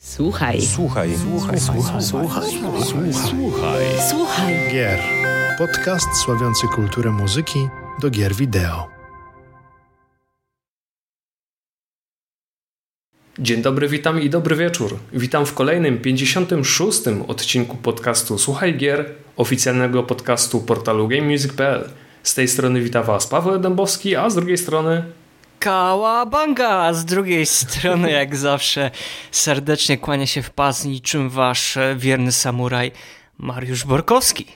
Słuchaj. Słuchaj. Słuchaj. Słuchaj. Słuchaj. Słuchaj. Słuchaj. Słuchaj. Gier. Podcast sławiący kulturę muzyki do gier wideo. Dzień dobry, witam i dobry wieczór. Witam w kolejnym 56. odcinku podcastu Słuchaj Gier, oficjalnego podcastu portalu GameMusic.pl. Z tej strony witam Was Paweł Dębowski, a z drugiej strony Kałabanga! Z drugiej strony, jak zawsze, serdecznie kłania się w pas niczym wasz e, wierny samuraj Mariusz Borkowski.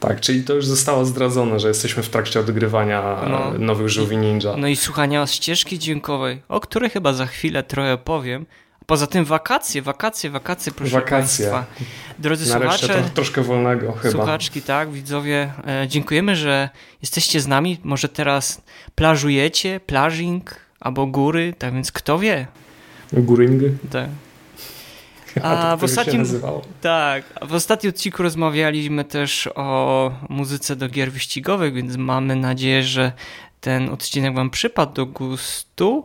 Tak, czyli to już zostało zdradzone, że jesteśmy w trakcie odgrywania No. no. nowych żółwi ninja. No i słuchania ścieżki dźwiękowej, o której chyba za chwilę trochę powiem. A Poza tym wakacje, wakacje, wakacje, proszę Wakacje. Państwa. Drodzy Nareszcie słuchacze, to, troszkę wolnego chyba. słuchaczki, tak, widzowie, e, dziękujemy, że jesteście z nami. Może teraz plażujecie, plażing albo góry, tak więc kto wie. Guring. Tak. Chyba A tak w ostatnim, tak, a w ostatnim odcinku rozmawialiśmy też o muzyce do gier wyścigowych, więc mamy nadzieję, że ten odcinek Wam przypadł do gustu.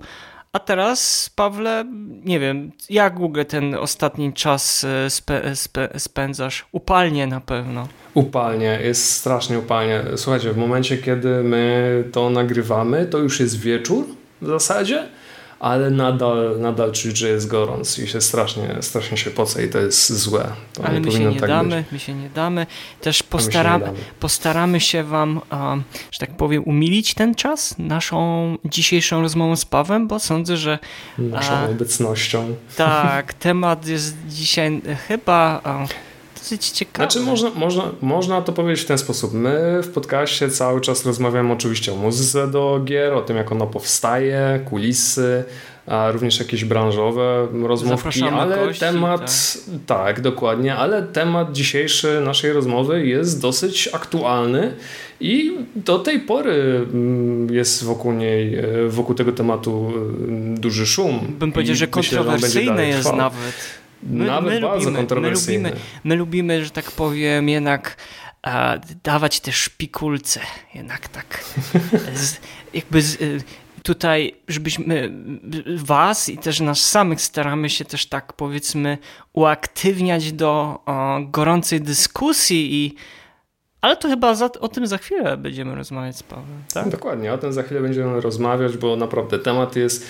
A teraz, Pawle, nie wiem, jak ogóle ten ostatni czas e, spe, spe, spędzasz? Upalnie na pewno. Upalnie, jest strasznie upalnie. Słuchajcie, w momencie, kiedy my to nagrywamy, to już jest wieczór w zasadzie, ale nadal, nadal czuć, że jest gorąc i się strasznie, strasznie się poce i to jest złe. To Ale my się nie tak damy, być. my się nie damy. Też postaramy, damy. postaramy się Wam, um, że tak powiem, umilić ten czas naszą dzisiejszą rozmową z Pawem, bo sądzę, że Naszą A- obecnością. Tak, temat jest dzisiaj chyba a, dosyć ciekawy. Znaczy można, można, można to powiedzieć w ten sposób. My w podcaście cały czas rozmawiamy oczywiście o muzyce do gier, o tym jak ona powstaje, kulisy, a również jakieś branżowe rozmówki, Zapraszamy ale gości, temat, tak. dokładnie, ale temat dzisiejszy naszej rozmowy jest dosyć aktualny i do tej pory mm, jest wokół niej, e, wokół tego tematu e, duży szum. Bym powiedział, I że myślę, kontrowersyjny dalej jest trwał. nawet. My- Nawet my bardzo lubimy, kontrowersyjny. My lubimy, my lubimy, że tak powiem, jednak e, dawać te szpikulce. Jednak tak. Z, jakby z, y, tutaj, żebyśmy was i też nas samych staramy się też tak powiedzmy uaktywniać do o, gorącej dyskusji i ale to chyba za, o tym za chwilę będziemy rozmawiać z Pawłem, tak? Dokładnie, o tym za chwilę będziemy rozmawiać, bo naprawdę temat jest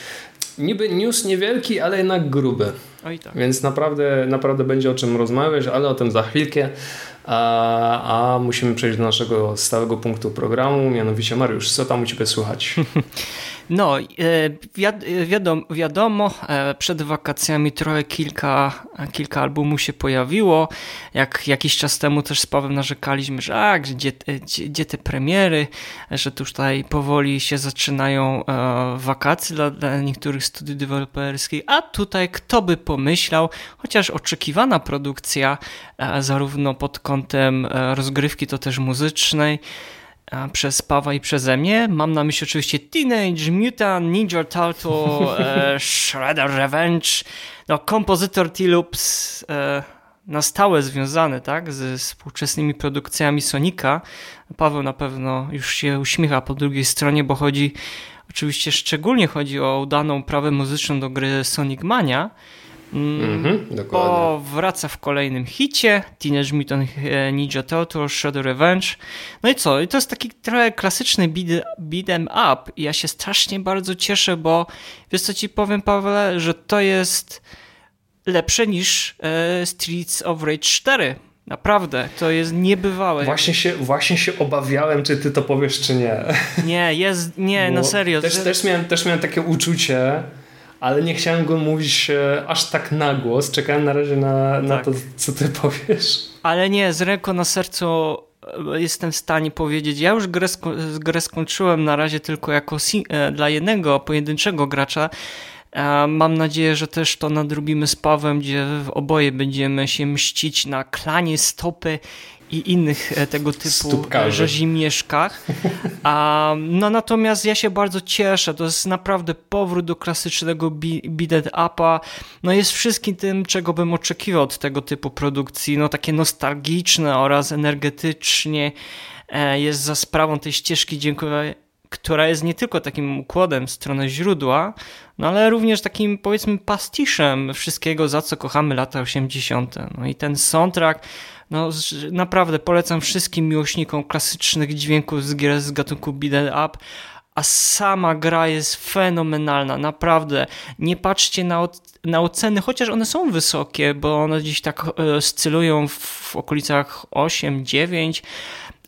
niby news niewielki, ale jednak gruby. Oj tak. Więc naprawdę, naprawdę będzie o czym rozmawiać, ale o tym za chwilkę. A, a musimy przejść do naszego stałego punktu programu, mianowicie Mariusz, co tam u Ciebie słychać? No, e, e, wiadomo, wiadomo, e, przed wakacjami trochę kilka, kilka albumów się pojawiło. Jak jakiś czas temu też z Pawłem narzekaliśmy, że a, gdzie, gdzie, gdzie te premiery, że tutaj powoli się zaczynają wakacje dla, dla niektórych studiów deweloperskich, a tutaj kto by pomyślał, chociaż oczekiwana produkcja zarówno pod kątem rozgrywki, to też muzycznej, przez Pawa i przeze mnie. Mam na myśli oczywiście Teenage Mutant Ninja Turtle e, Shredder Revenge. No, kompozytor T-Loops e, na stałe związany tak, ze współczesnymi produkcjami Sonika. Paweł na pewno już się uśmiecha po drugiej stronie, bo chodzi oczywiście szczególnie chodzi o udaną prawę muzyczną do gry Sonic Mania. Mm, Mhm, dokładnie. bo wraca w kolejnym hicie Teenage Mutant e, Ninja Turtles Shadow Revenge. No i co? I to jest taki trochę klasyczny beat, beat'em up i ja się strasznie bardzo cieszę, bo wiesz co ci powiem Pawle, że to jest lepsze niż e, Streets of Rage 4. Naprawdę, to jest niebywałe. Właśnie się, właśnie się obawiałem, czy Ty to powiesz, czy nie. Nie, jest, nie, Bo na serio. Też, też, miałem, też miałem takie uczucie, ale nie chciałem go mówić e, aż tak na głos. Czekałem na razie na, na Tak. to, co Ty powiesz. Ale nie, z ręką na sercu e, jestem w stanie powiedzieć. Ja już grę, sko- grę skończyłem na razie tylko jako e, dla jednego pojedynczego gracza. Mam nadzieję, że też to nadrobimy z Pawem, gdzie oboje będziemy się mścić na klanie stopy i innych e, tego typu Stópkarzy. rzezimieszkach. A, no natomiast ja się bardzo cieszę, to jest naprawdę powrót do klasycznego bi- beat upa. No jest wszystkim tym, czego bym oczekiwał od tego typu produkcji, no takie nostalgiczne oraz energetycznie e, jest za sprawą tej ścieżki dźwiękowej która jest nie tylko takim układem w stronę źródła, no ale również takim powiedzmy pastiszem wszystkiego, za co kochamy lata 80. No i ten soundtrack, no naprawdę polecam wszystkim miłośnikom klasycznych dźwięków z gier z gatunku beat up, a sama gra jest fenomenalna, naprawdę. Nie patrzcie na, na oceny, chociaż one są wysokie, bo one gdzieś tak e, oscylują w okolicach 8, 9,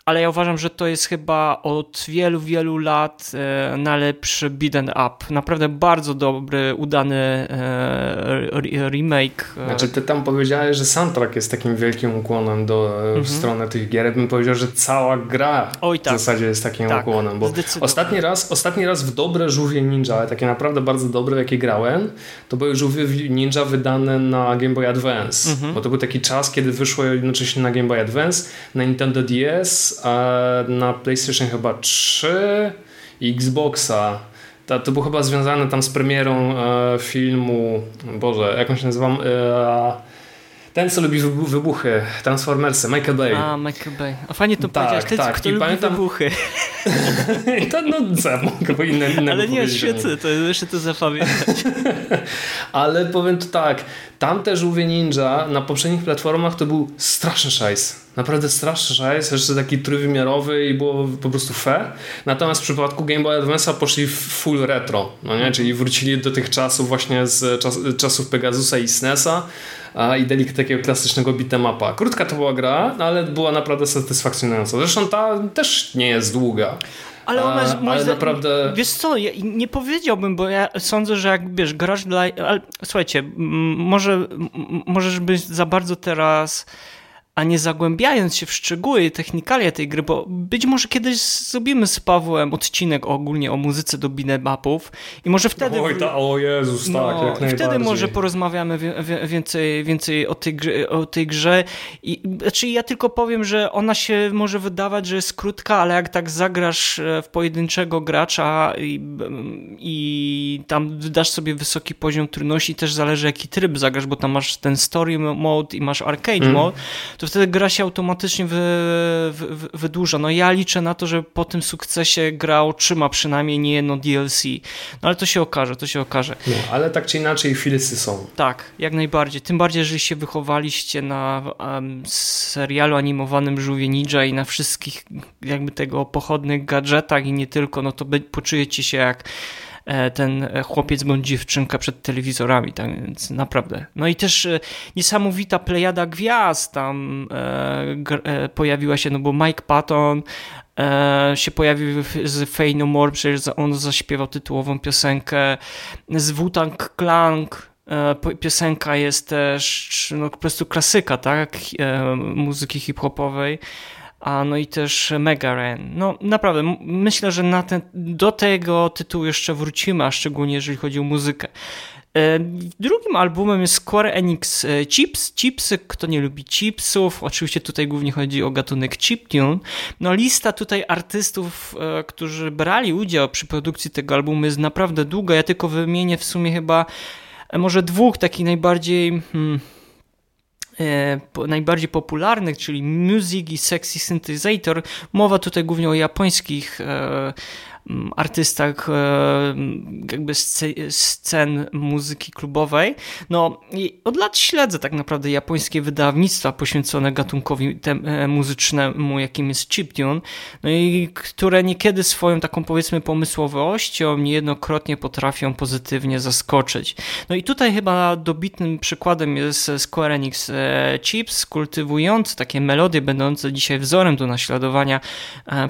ale ja uważam, że to jest chyba od wielu, wielu lat e, najlepszy beat up. Naprawdę bardzo dobry, udany e, remake. Znaczy ty tam powiedziałeś, że soundtrack jest takim wielkim ukłonem do, e, mhm. w stronę tych gier. Ja bym powiedział, że cała gra Oj, tak. w zasadzie jest takim tak, ukłonem, bo ostatni raz, ostatni raz w dobre Żółwie Ninja, takie naprawdę bardzo dobre, jakie grałem, to były Żółwie Ninja wydane na Game Boy Advance, mhm. bo to był taki czas, kiedy wyszło jednocześnie na Game Boy Advance, na Nintendo DS, na PlayStation chyba 3 Xboxa. To, to było chyba związane tam z premierą e, filmu, Boże, jak on się nazywa? E, ten, co lubi wybuchy, Transformersy, Michael Bay. A, Michael Bay. A fajnie to tak, powiedziałeś, tak. kto I lubi pamiętam... wybuchy. to no co, mogę inne, inne Ale nie, świetny, to jeszcze to zapamiętać. Ale powiem to tak, tamte żółwie ninja na poprzednich platformach to był straszny szajs. Naprawdę straszny szajs, jeszcze taki trójwymiarowy i było po prostu fe. Natomiast w przypadku Game Boy Advance'a poszli w full retro, no nie? czyli wrócili do tych czasów właśnie z czas, czasów Pegasusa i SNESa i dali takiego klasycznego beat'em Krótka to była gra, ale była naprawdę satysfakcjonująca. Zresztą ta też nie jest długa. Ale ona jest, ale naprawdę... Wiesz co, ja nie powiedziałbym, bo ja sądzę, że jak wiesz, grasz dla... Ale, słuchajcie, może możesz być za bardzo teraz a nie zagłębiając się w szczegóły technikalia tej gry, bo być może kiedyś zrobimy z Pawłem odcinek ogólnie o muzyce do beat'em'upów i może wtedy... Oj, ta, o Jezus, no, tak, jak I wtedy może porozmawiamy więcej, więcej o, tej grze, o tej grze. I, znaczy ja tylko powiem, że ona się może wydawać, że jest krótka, ale jak tak zagrasz e, w pojedynczego gracza i, i tam dasz sobie wysoki poziom trudności, też zależy jaki tryb zagrasz, bo tam masz ten story mode i masz arcade mm. mode, to wtedy gra się automatycznie wy, wy, wydłuża. No ja liczę na to, że po tym sukcesie gra otrzyma przynajmniej nie jedno DLC. No ale to się okaże, to się okaże. No, ale tak czy inaczej filsy są. Tak, jak najbardziej. Tym bardziej, jeżeli się wychowaliście na um, serialu animowanym Żółwie Ninja i na wszystkich jakby tego pochodnych gadżetach i nie tylko, no to poczujecie się jak ten chłopiec bądź dziewczynka przed telewizorami, tak więc naprawdę. No i też e, niesamowita plejada gwiazd tam e, pojawiła się, no bo Mike Patton się pojawił z Fey No More, przecież on zaśpiewał tytułową piosenkę z Wu-Tang Clan, piosenka jest też no, po prostu klasyka, tak, muzyki hip-hopowej a no i też Mega Ren. No naprawdę, myślę, że na ten, do tego tytułu jeszcze wrócimy, a szczególnie jeżeli chodzi o muzykę. E, drugim albumem jest Square Enix e, Chips. Chipsy, kto nie lubi chipsów, oczywiście tutaj głównie chodzi o gatunek chiptune. No lista tutaj artystów, e, którzy brali udział przy produkcji tego albumu jest naprawdę długa. Ja tylko wymienię w sumie chyba może dwóch takich najbardziej... Hmm, najbardziej popularnych, czyli Music i Sexy Synthesizer. Mowa tutaj głównie o japońskich e, artystach e, jakby scen muzyki klubowej. No i od lat śledzę tak naprawdę japońskie wydawnictwa poświęcone gatunkowi e, muzycznemu, jakim jest chiptune, no i które niekiedy swoją taką powiedzmy pomysłowością niejednokrotnie potrafią pozytywnie zaskoczyć. No i tutaj chyba dobitnym przykładem jest Square Enix e, Chips, kultywujący takie melodie będące dzisiaj wzorem do naśladowania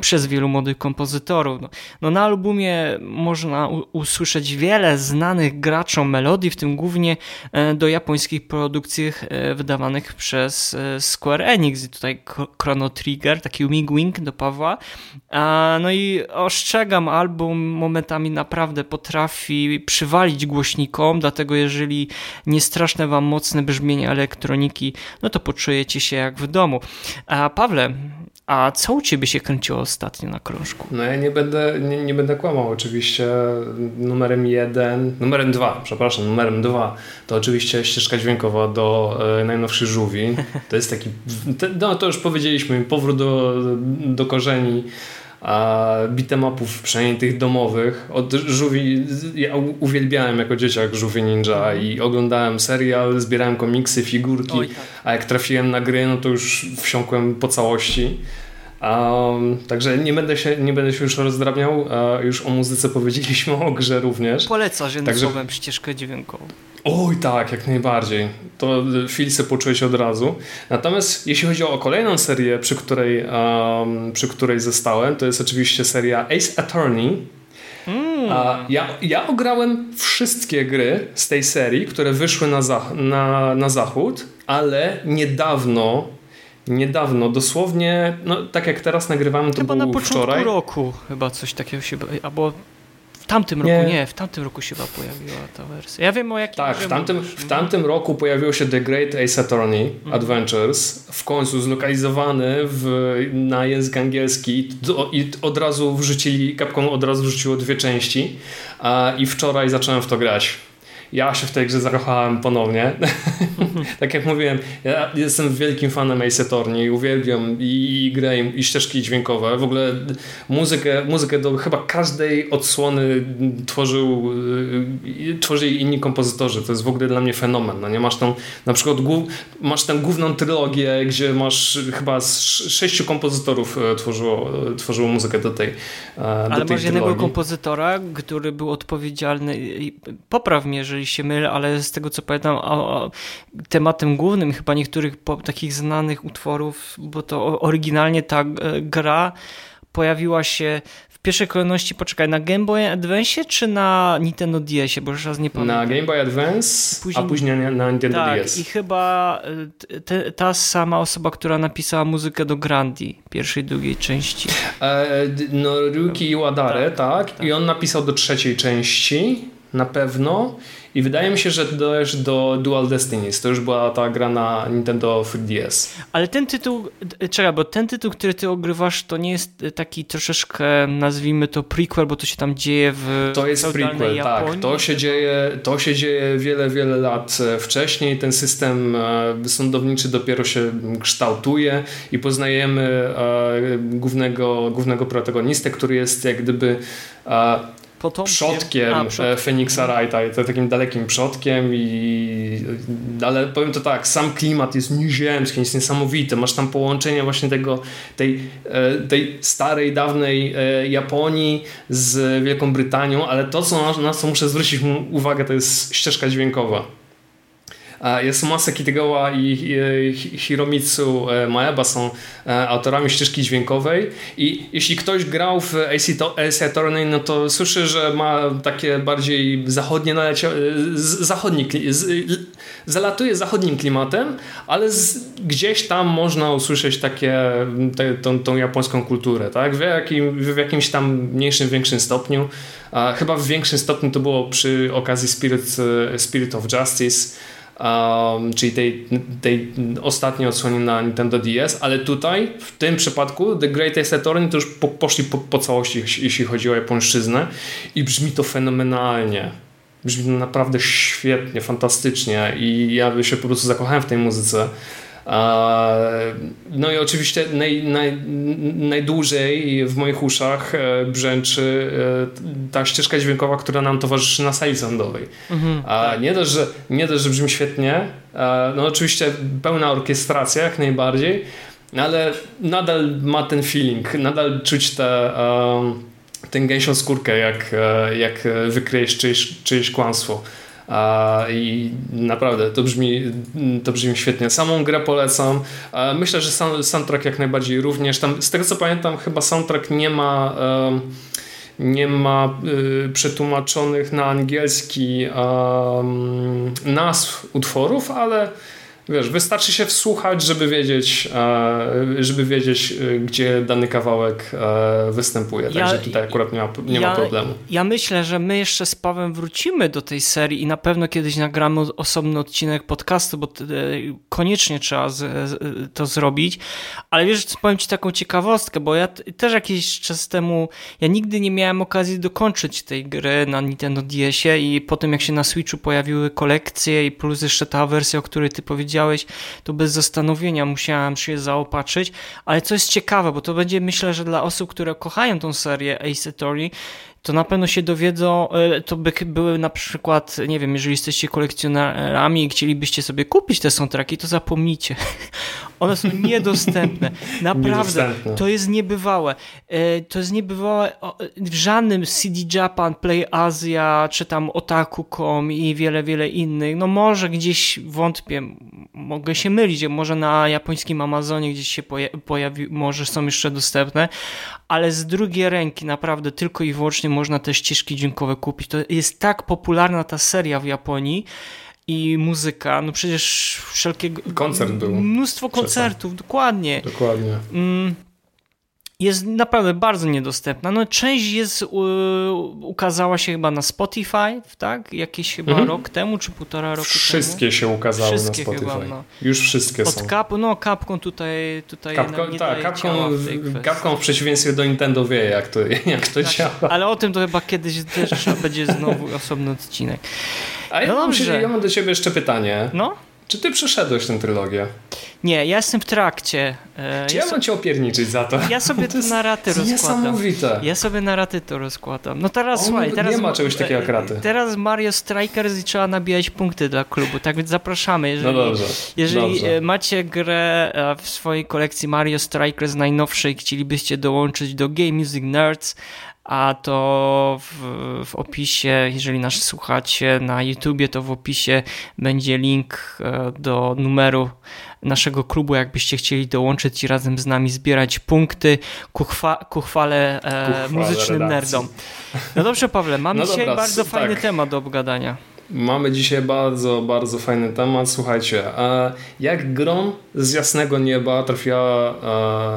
przez wielu młodych kompozytorów. No, na albumie można usłyszeć wiele znanych graczom melodii, w tym głównie e, do japońskich produkcji e, wydawanych przez e, Square Enix. I tutaj Chrono Trigger, taki wing wing do Pawła. No i ostrzegam, album momentami naprawdę potrafi przywalić głośnikom, dlatego jeżeli nie straszne wam mocne brzmienie elektroniki, no to poczujecie się jak w domu. A Pawle, a co u ciebie się kręciło ostatnio na krążku? No ja nie będę, nie, nie będę kłamał. Oczywiście numerem jeden, numerem dwa, przepraszam, numerem dwa to oczywiście ścieżka dźwiękowa do e, najnowszych żółwi. To jest taki, no to już powiedzieliśmy, powrót do, do korzeni beatemapów, przynajmniej tych domowych. Od żółwi, ja uwielbiałem jako dzieciak żółwie ninja mhm. i oglądałem serial, zbierałem komiksy, figurki, Oj, tak. a jak trafiłem na gry, no to już wsiąkłem po całości. Um, także nie będę, się, nie będę się już rozdrabniał. Już o muzyce powiedzieliśmy, o grze również. Polecasz jednym także... słowem ścieżkę dźwiękową. Oj, tak, jak najbardziej. To Filsy poczułeś od razu. Natomiast jeśli chodzi o kolejną serię, przy której, um, przy której zostałem, to jest oczywiście seria Ace Attorney. Mm. Ja, ja ograłem wszystkie gry z tej serii, które wyszły na, zach na, na zachód, ale niedawno niedawno, dosłownie, no tak jak teraz nagrywamy, to chyba był na początku wczoraj. roku chyba coś takiego się, albo w tamtym roku, nie. nie, w tamtym roku się chyba pojawiła ta wersja. Ja wiem o jakim Tak, w tamtym, w tamtym roku pojawiło się The Great Ace Attorney mm. Adventures, w końcu zlokalizowany w, na język angielski i od razu wrzucili, Capcom od razu wrzuciło dwie części a, i wczoraj zacząłem w to grać ja się w tej grze zakochałem ponownie. tak jak mówiłem, ja jestem wielkim fanem Ace Attorney, uwielbiam i, i grę, i ścieżki dźwiękowe. W ogóle muzykę, muzykę do chyba każdej odsłony tworzył, y, tworzyli inni kompozytorzy. To jest w ogóle dla mnie fenomen. No nie masz tam na przykład masz tę główną trylogię, gdzie masz chyba sześciu kompozytorów e, tworzyło, e, tworzyło muzykę do tej do Ale tej masz jednego kompozytora, który był odpowiedzialny, popraw mnie, jeżeli jeżeli się mylę, ale z tego co pamiętam, o, o, tematem głównym chyba niektórych takich znanych utworów, bo to oryginalnie ta e, gra pojawiła się w pierwszej kolejności, poczekaj, na Game Boy Advance czy na Nintendo DSie, bo już raz nie pamiętam. Na Game Boy Advance, później, a później na Nintendo tak, DS. i chyba e, te, ta sama osoba, która napisała muzykę do Grandi, pierwszej, drugiej części. E, no, Ryuki Iwadare, tak, tak, tak, i on napisał do trzeciej części, na pewno. I wydaje mi się, że też do Dual Destinies. To już była ta gra na Nintendo 3DS. Ale ten tytuł, czekaj, bo ten tytuł, który ty ogrywasz, to nie jest taki troszeczkę, nazwijmy to prequel, bo to się tam dzieje w To jest prequel, Japonii. tak. To się, dzieje, to się dzieje wiele, wiele lat wcześniej. Ten system e, sądowniczy dopiero się kształtuje i poznajemy e, głównego, głównego protagonistę, który jest jak gdyby e, potomkiem. przodkiem, A, przodkiem. Phoenixa Wrighta, to takim dalekim przodkiem i ale powiem to tak, sam klimat jest nieziemski, jest niesamowity, masz tam połączenie właśnie tego, tej, e, tej starej, dawnej e, Japonii z Wielką Brytanią, ale to co, na co muszę zwrócić uwagę to jest ścieżka dźwiękowa Yasumasa Kitagawa i Hiromitsu e, Maeba są e, autorami ścieżki dźwiękowej i jeśli ktoś grał w Ace Attorney, no to słyszy, że ma takie bardziej zachodnie nalecie, e, zachodni, zalatuje zachodnim klimatem, ale z, gdzieś tam można usłyszeć takie, te, tą, tą japońską kulturę, tak? W, jakim, w jakimś tam mniejszym, większym stopniu. Chyba w większym stopniu to było przy okazji Spirit, Spirit of Justice, um, czyli tej, tej ostatniej odsłonie na Nintendo DS, ale tutaj w tym przypadku The Greatest Attorney to już po, poszli po, po całości, jeśli chodzi o japońszczyznę i brzmi to fenomenalnie. Brzmi to naprawdę świetnie, fantastycznie i ja się po prostu zakochałem w tej muzyce. No i oczywiście naj, naj, najdłużej w moich uszach e, brzęczy e, ta ścieżka dźwiękowa, która nam towarzyszy na sali sądowej. Mhm, tak. nie, dość, że, nie dość, że brzmi świetnie, no oczywiście pełna orkiestracja jak najbardziej, ale nadal ma ten feeling, nadal czuć te, tę gęsią skórkę, jak, e, jak wykryjesz czyjeś, czyjeś kłamstwo. I naprawdę to brzmi, to brzmi świetnie. Samą grę polecam. Myślę, że soundtrack jak najbardziej również. Tam, z tego co pamiętam, chyba soundtrack nie ma nie ma y, przetłumaczonych na angielski nazw utworów, ale wiesz, wystarczy się wsłuchać, żeby wiedzieć, e, żeby wiedzieć, e, gdzie dany kawałek e, występuje. Także ja, tutaj akurat nie ma, nie ja, ma problemu. Ja myślę, że my jeszcze z Pawem wrócimy do tej serii i na pewno kiedyś nagramy osobny odcinek podcastu, bo koniecznie trzeba to zrobić. Ale wiesz, powiem ci taką ciekawostkę, bo ja też jakiś czas temu, ja nigdy nie miałem okazji dokończyć tej gry na Nintendo DS-ie i potem jak się na Switchu pojawiły kolekcje i plus jeszcze ta wersja, o której ty powiedziałeś, powiedziałeś, to bez zastanowienia musiałem się zaopatrzyć, ale co jest ciekawe, bo to będzie myślę, że dla osób, które kochają tą serię Ace Attorney, to na pewno się dowiedzą, e, to by były na przykład, nie wiem, jeżeli jesteście kolekcjonerami i chcielibyście sobie kupić te soundtracki, to zapomnijcie. One są niedostępne. Naprawdę, niedostępne. to jest niebywałe. E, to jest niebywałe w żadnym CD Japan, Play Asia, czy tam Otaku.com i wiele, wiele innych. No może gdzieś wątpię, mogę się mylić, może na japońskim Amazonie gdzieś się pojawi, może są jeszcze dostępne, ale z drugiej ręki naprawdę tylko i wyłącznie można te ścieżki dźwiękowe kupić. To jest tak popularna ta seria w Japonii i muzyka, no przecież wszelkiego... Koncert był. Mnóstwo koncertów, dokładnie. Dokładnie. Mm, jest naprawdę bardzo niedostępna. No, część jest, ukazała się chyba na Spotify, tak? Jakieś chyba mhm. rok temu, czy półtora roku wszystkie temu. się ukazały wszystkie na Spotify. Chyba, no. Już wszystkie Od są. Cap, no Capcom tutaj, tutaj Capcom, nie tak, Capcom, w, Capcom w przeciwieństwie do Nintendo wie, jak to, jak to tak, działa. Ale o tym to chyba kiedyś też będzie znowu osobny odcinek. A ja, no mam, ja mam do ciebie jeszcze pytanie. No? Czy ty przeszedłeś tę trylogię? Nie, ja jestem w trakcie. E, Czy ja, ja mam cię opierniczyć za to? Ja sobie to na raty rozkładam. Niesamowite. Ja sobie na raty to rozkładam. No teraz słuchaj, teraz... Nie ma czegoś takiego jak raty. Teraz Mario Strikers i trzeba nabijać punkty dla klubu, tak więc zapraszamy. Jeżeli, no dobrze. Jeżeli dobrze. E, macie grę e, w swojej kolekcji Mario Strikers najnowszej, chcielibyście dołączyć do Game Music Nerds, a to w, w, opisie, jeżeli nas słuchacie na YouTubie, to w opisie będzie link e, do numeru naszego klubu, jakbyście chcieli dołączyć i razem z nami zbierać punkty ku, chwa, ku chwale, e, ku muzycznym nerdom. No dobrze, Pawle, mamy no dzisiaj dobra, bardzo fajny tak. temat do obgadania. Mamy dzisiaj bardzo, bardzo fajny temat. Słuchajcie, jak grom z jasnego nieba trafiła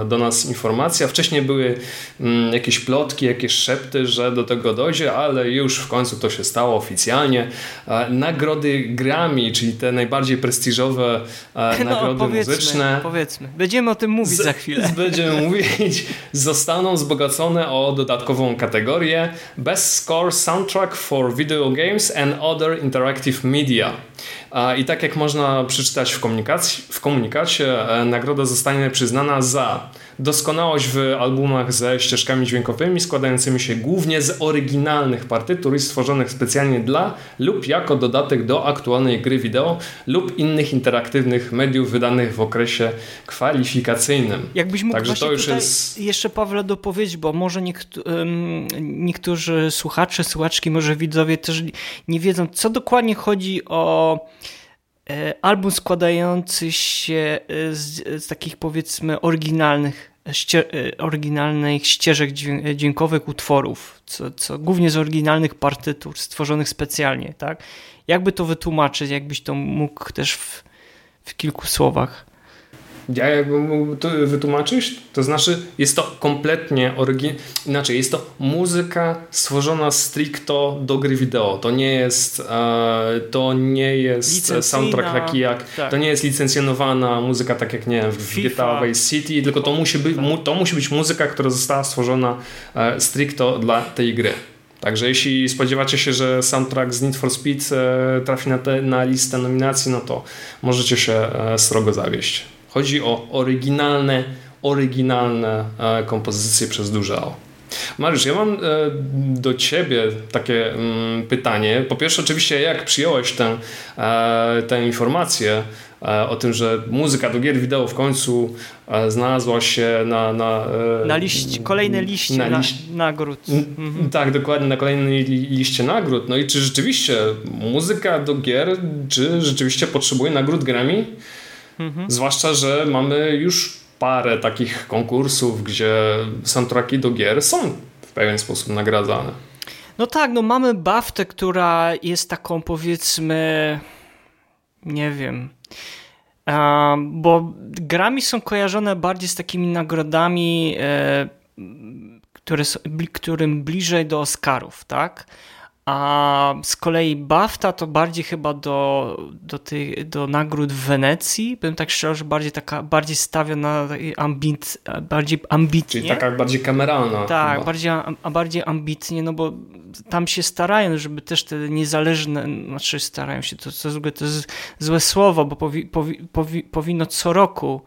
do nas informacja. Wcześniej były mm, jakieś plotki, jakieś szepty, że do tego dojdzie, ale już w końcu to się stało oficjalnie. Nagrody Grammy, czyli te najbardziej prestiżowe no, nagrody powiedzmy, muzyczne. Powiedzmy, będziemy o tym mówić za chwilę. Będziemy mówić, zostaną wzbogacone o dodatkową kategorię Best Score Soundtrack for Video Games and Other Interactive Media. I tak jak można przeczytać w, w komunikacie, e, nagroda zostanie przyznana za doskonałość w albumach ze ścieżkami dźwiękowymi składającymi się głównie z oryginalnych partytur stworzonych specjalnie dla lub jako dodatek do aktualnej gry wideo lub innych interaktywnych mediów wydanych w okresie kwalifikacyjnym. Jakbyś mógł Także to już jest... jeszcze Pawle dopowiedzieć, bo może niektórzy słuchacze, słuchaczki, może widzowie też nie wiedzą, co dokładnie chodzi o album składający się e, z, z takich powiedzmy oryginalnych, ście, e, oryginalnych ścieżek dźwiękowych utworów, co, co głównie z oryginalnych partytur stworzonych specjalnie, tak? Jakby to wytłumaczyć, jakbyś to mógł też w, w kilku słowach? Ja jakbym mógł to wytłumaczyć, to znaczy jest to kompletnie oryginalne, inaczej jest to muzyka stworzona stricto do gry wideo. To nie jest e, to nie jest soundtrack taki jak tak. to nie jest licencjonowana muzyka tak jak nie wiem, w GTA Vice City, tylko to musi być to musi być muzyka, która została stworzona e, stricto dla tej gry. Także jeśli spodziewacie się, że soundtrack z Need for Speed e, trafi na, te, na listę nominacji, no to możecie się srogo zawieść. Chodzi o oryginalne, oryginalne e, kompozycje przez duże O. Mariusz, ja mam e, do Ciebie takie mm, pytanie. Po pierwsze, oczywiście, jak przyjąłeś tę, e, tę informację o tym, że muzyka do gier wideo w końcu znalazła się na... Na, na liście, kolejne liście na, liść... nagród. Mhm. Tak, dokładnie, na kolejnej liście nagród. No i czy rzeczywiście muzyka do gier, czy rzeczywiście potrzebuje nagród Grammy? Mhm. Zwłaszcza, że mamy już parę takich konkursów, gdzie soundtracki do gier są w pewien sposób nagradzane. No tak, no mamy BAFTę, która jest taką powiedzmy, nie wiem, bo grami są kojarzone bardziej z takimi nagrodami, e, które, którym bliżej do Oscarów, tak? A z kolei BAFTA to bardziej chyba do, do, tych, do nagród w Wenecji. Bym tak szczerze, bardziej taka, bardziej stawia na ambit, bardziej ambitnie. Czyli taka bardziej kameralna. Tak, bardziej, a bardziej ambitnie, no bo tam się starają, żeby też te niezależne, znaczy starają się, to, to, to jest złe słowo, bo powi, powi, powi, powinno co roku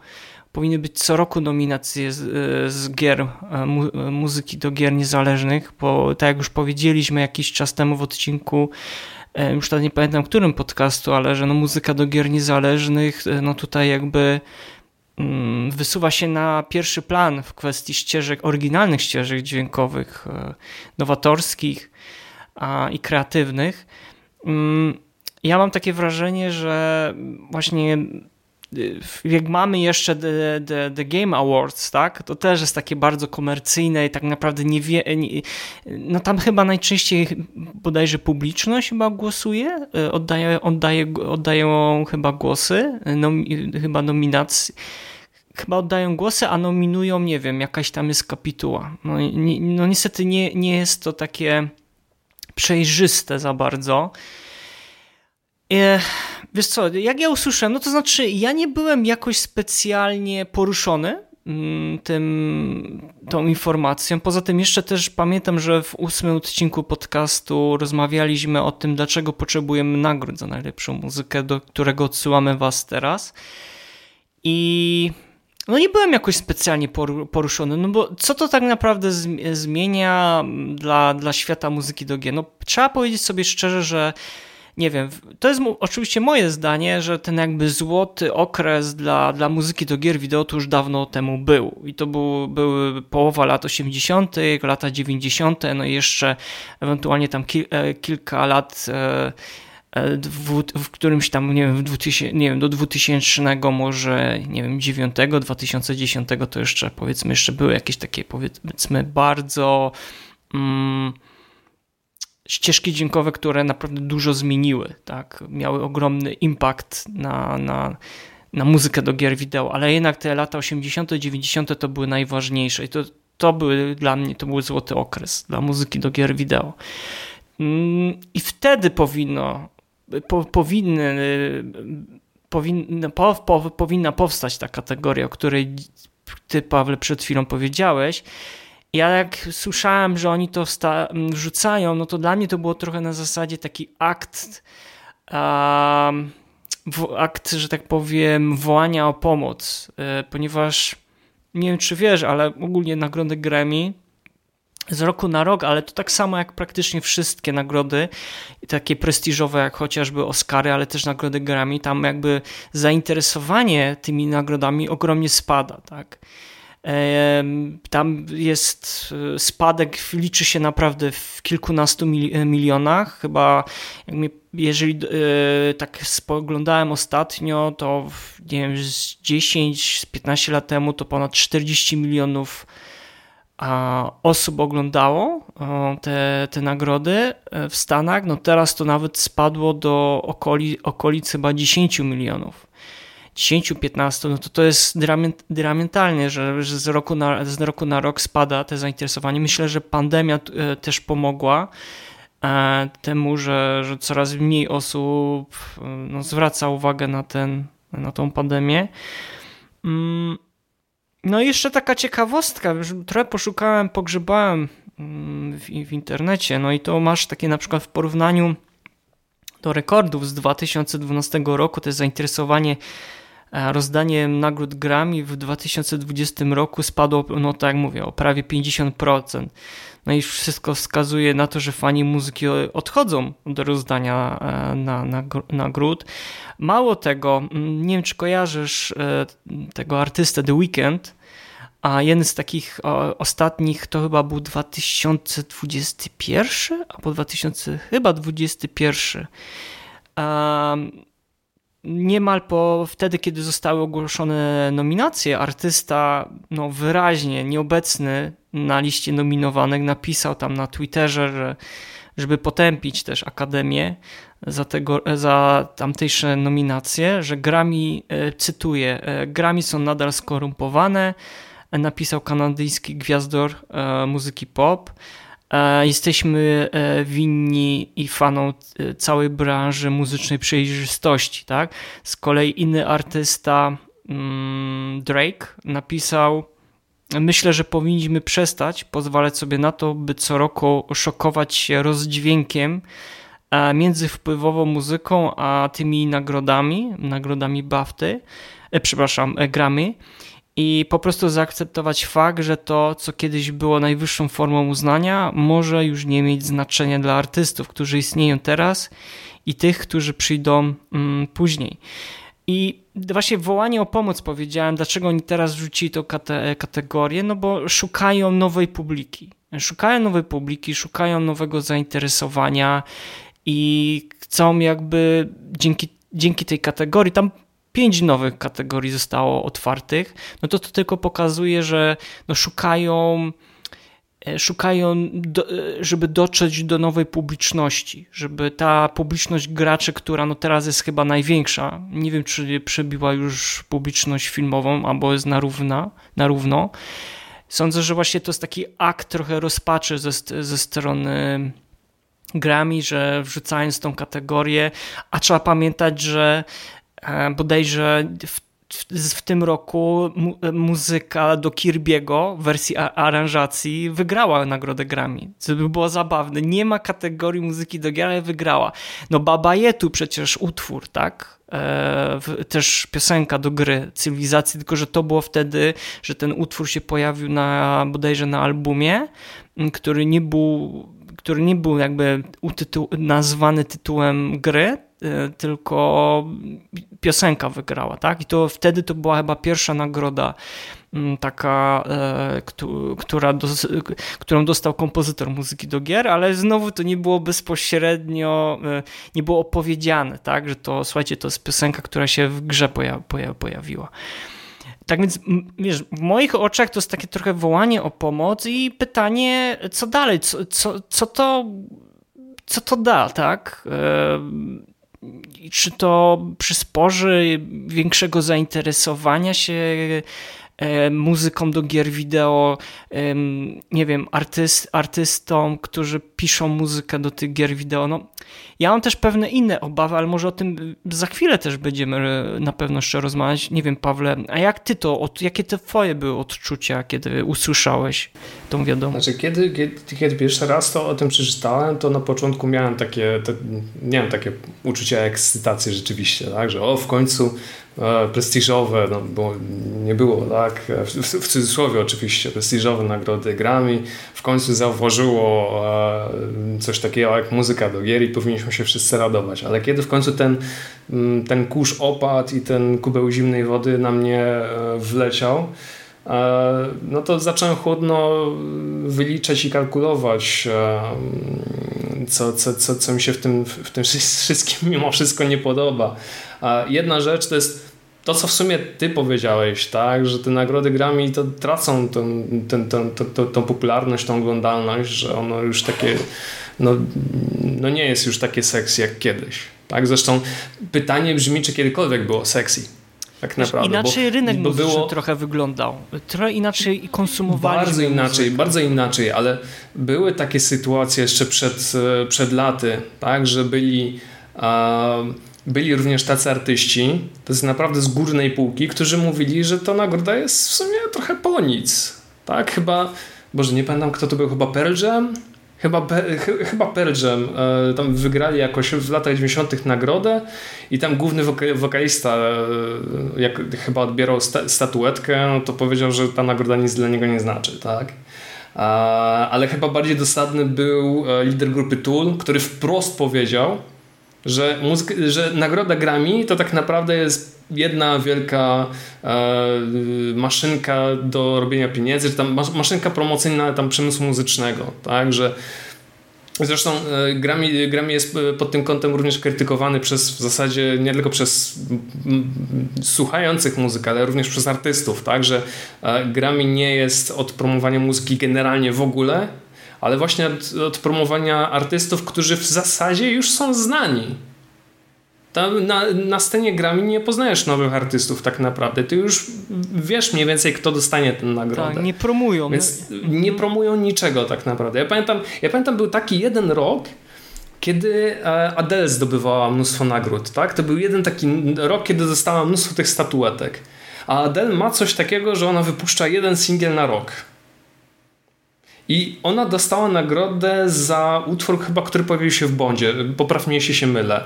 powinny być co roku nominacje z, z gier, e, mu, e, muzyki do gier niezależnych, bo tak jak już powiedzieliśmy jakiś czas temu w odcinku, e, już teraz nie pamiętam którym podcastu, ale że no muzyka do gier niezależnych, no tutaj jakby mm, wysuwa się na pierwszy plan w kwestii ścieżek, oryginalnych ścieżek dźwiękowych, nowatorskich i kreatywnych. Mm, ja mam takie wrażenie, że właśnie jak mamy jeszcze the, the, the, Game Awards, tak, to też jest takie bardzo komercyjne i tak naprawdę nie wie, nie, no tam chyba najczęściej bodajże publiczność chyba głosuje, e, oddaje, oddaje, oddają chyba głosy, nom, chyba nominacje, chyba oddają głosy, a nominują, nie wiem, jakaś tam jest kapituła. No, ni, no niestety nie, nie jest to takie przejrzyste za bardzo. E, wiesz co, jak ja usłyszałem, no to znaczy ja nie byłem jakoś specjalnie poruszony mm, tym, tą informacją. Poza tym jeszcze też pamiętam, że w ósmym odcinku podcastu rozmawialiśmy o tym, dlaczego potrzebujemy nagród za najlepszą muzykę, do którego odsyłamy was teraz. I no nie byłem jakoś specjalnie poruszony, no bo co to tak naprawdę zmienia dla, dla świata muzyki do gier? No trzeba powiedzieć sobie szczerze, że nie wiem, to jest oczywiście moje zdanie, że ten jakby złoty okres dla, dla muzyki do gier wideo to już dawno temu był. I to był, były połowa lat 80., lata 90., no i jeszcze ewentualnie tam e, kilka lat e, e, w, w, którymś tam, nie wiem, w 2000, nie wiem, do 2000 może, nie wiem, 9, 2010 to jeszcze, powiedzmy, jeszcze były jakieś takie, powiedzmy, bardzo... Mm, ścieżki dźwiękowe, które naprawdę dużo zmieniły, tak? miały ogromny impact na, na, na muzykę do gier wideo, ale jednak te lata 80., 90. to były najważniejsze i to, to były dla mnie, to był złoty okres dla muzyki do gier wideo. Mm, I wtedy powinno, po, powinny, powinna, po, po, powinna powstać ta kategoria, o której ty, Pawle, przed chwilą powiedziałeś, ja jak słyszałem, że oni to wrzucają, no to dla mnie to było trochę na zasadzie taki akt, um, akt, że tak powiem, wołania o pomoc, e, ponieważ nie wiem, czy wiesz, ale ogólnie nagrody Grammy z roku na rok, ale to tak samo jak praktycznie wszystkie nagrody, takie prestiżowe jak chociażby Oscary, ale też nagrody Grammy, tam jakby zainteresowanie tymi nagrodami ogromnie spada, tak. Tam jest e, spadek, liczy się naprawdę w kilkunastu e, milionach. Chyba, jeżeli e, tak spoglądałem ostatnio, to nie wiem, z 10-15 lat temu to ponad 40 milionów osób oglądało te, te nagrody w Stanach. No teraz to nawet spadło do okoli, okolic chyba 10 milionów. 10-15, no to to jest diametralnie, że, że z, roku na, z roku na rok spada te zainteresowanie. Myślę, że pandemia e, też pomogła e, temu, że, że coraz mniej osób e, no, zwraca uwagę na, ten, na tą pandemię. Mm, no i jeszcze taka ciekawostka, trochę poszukałem, pogrzebałem mm, w, w internecie, no i to masz takie na przykład w porównaniu do rekordów z 2012 roku, to jest zainteresowanie rozdanie nagród Grammy w 2020 roku spadło, no tak jak mówię, o prawie 50%. No i wszystko wskazuje na to, że fani muzyki odchodzą do rozdania e, na, na, nagród. Mało tego, nie wiem czy kojarzysz e, tego artystę The Weeknd, a jeden z takich ostatnich to chyba był 2021 albo 2000, chyba 2021 niemal po wtedy, kiedy zostały ogłoszone nominacje, artysta no, wyraźnie nieobecny na liście nominowanych napisał tam na Twitterze, że żeby potępić też Akademię za, tego, za tamtejsze nominacje, że Grammy, e, cytuję, e, Grammy są nadal skorumpowane, napisał kanadyjski gwiazdor e, muzyki pop, jesteśmy e, winni i fanom e, całej branży muzycznej przejrzystości, tak? Z kolei inny artysta, mm, Drake, napisał Myślę, że powinniśmy przestać pozwalać sobie na to, by co roku szokować się rozdźwiękiem między wpływową muzyką a tymi nagrodami, nagrodami BAFTY, przepraszam, Grammy i po prostu zaakceptować fakt, że to, co kiedyś było najwyższą formą uznania, może już nie mieć znaczenia dla artystów, którzy istnieją teraz i tych, którzy przyjdą mm, później. I właśnie wołanie o pomoc powiedziałem, dlaczego oni teraz rzucili tą kate kategorię, no bo szukają nowej publiki. Szukają nowej publiki, szukają nowego zainteresowania i chcą jakby dzięki, dzięki tej kategorii, tam pięć nowych kategorii zostało otwartych, no to to tylko pokazuje, że no szukają e, szukają, do, e, żeby dotrzeć do nowej publiczności, żeby ta publiczność graczy, która no teraz jest chyba największa, nie wiem czy przebiła już publiczność filmową, albo jest na, równa, na równo. Sądzę, że właśnie to jest taki akt trochę rozpaczy ze, ze strony Grammy, że wrzucając tą kategorię, a trzeba pamiętać, że bodajże w, w, w tym roku mu, muzyka do Kirby'ego w wersji aranżacji wygrała nagrodę Grammy, co by było zabawne. Nie ma kategorii muzyki do gier, ale wygrała. No Baba Yetu przecież utwór, tak? E, też piosenka do gry cywilizacji, tylko że to było wtedy, że ten utwór się pojawił na bodajże na albumie, który nie był który nie był jakby utytuł, nazwany tytułem gry, E, tylko piosenka wygrała, tak? I to wtedy to była chyba pierwsza nagroda mm, taka, e, która którą dostał kompozytor muzyki do gier, ale znowu to nie było bezpośrednio, e, nie było opowiedziane, tak? Że to, słuchajcie, to jest piosenka, która się w grze pojawiła. Tak więc, wiesz, w moich oczach to jest takie trochę wołanie o pomoc i pytanie, co dalej, co, co, co to co to da, tak? Czy to przysporzy większego zainteresowania się muzyką do gier wideo, nie wiem, artyst, artystom, którzy piszą muzykę do tych gier wideo. No, ja mam też pewne inne obawy, ale może o tym za chwilę też będziemy e, na pewno jeszcze rozmawiać. Nie wiem, Pawle, a jak ty to, jakie te twoje były odczucia, kiedy usłyszałeś tą wiadomość? Znaczy, kiedy, kiedy, kiedy pierwszy raz to o tym przeczytałem, to na początku miałem takie, nie wiem, takie uczucie ekscytacji rzeczywiście, tak, że o, w końcu prestiżowe, no, bo nie było, tak, w, w cudzysłowie oczywiście, prestiżowe nagrody Grammy, w końcu zauważyło e, coś takiego jak muzyka do gier i powinniśmy się wszyscy radować, ale kiedy w końcu ten, mm, ten kurz opadł i ten kubeł zimnej wody na mnie e, wleciał, e, no to zacząłem chłodno wyliczać i kalkulować, e, co, co, co, co mi się w tym, w tym wszystkim mimo wszystko nie podoba. Jedna rzecz to jest to, co w sumie ty powiedziałeś, tak, że te nagrody Grammy to tracą tą, tą, tą, tą, tą popularność, tą oglądalność, że ono już takie no, no nie jest już takie sexy jak kiedyś. Tak? Zresztą pytanie brzmi, czy kiedykolwiek było sexy. Tak naprawdę. Inaczej bo, rynek bo było trochę wyglądał. Trochę inaczej konsumowaliśmy. Bardzo inaczej, muzykę. bardzo inaczej, ale były takie sytuacje jeszcze przed, przed laty, tak, że byli, byli również tacy artyści, to jest naprawdę z górnej półki, którzy mówili, że to nagroda jest w sumie trochę po nic. Tak, chyba, boże, nie pamiętam kto to był, chyba Pearl Chyba, chyba Pearl Jam e, tam wygrali jakoś w latach 90. nagrodę i tam główny wokalista e, jak chyba odbierał statuetkę, no to powiedział, że ta nagroda nic dla niego nie znaczy, tak? Ale chyba bardziej dosadny był e, lider grupy Tool, który wprost powiedział, że, że nagroda Grammy to tak naprawdę jest jedna wielka e, maszynka do robienia pieniędzy, czy tam maszynka promocyjna tam przemysłu muzycznego, tak, że Zresztą e, Grammy, Grammy jest e, pod tym kątem również krytykowany przez w zasadzie nie tylko przez słuchających muzykę, ale również przez artystów, tak, że e, Grammy nie jest od promowania muzyki generalnie w ogóle, ale właśnie od, od promowania artystów, którzy w zasadzie już są znani Tam na, na scenie Grammy nie poznajesz nowych artystów tak naprawdę. Ty już wiesz mniej więcej, kto dostanie tę nagrodę. Tak, nie promują. Więc nie promują niczego tak naprawdę. Ja pamiętam, ja pamiętam był taki jeden rok, kiedy e, Adele zdobywała mnóstwo nagród. Tak? To był jeden taki rok, kiedy dostała mnóstwo tych statuetek. A Adele ma coś takiego, że ona wypuszcza jeden singiel na rok. I ona dostała nagrodę za utwór chyba, który pojawił się w Bondzie. Popraw mnie, jeśli się mylę.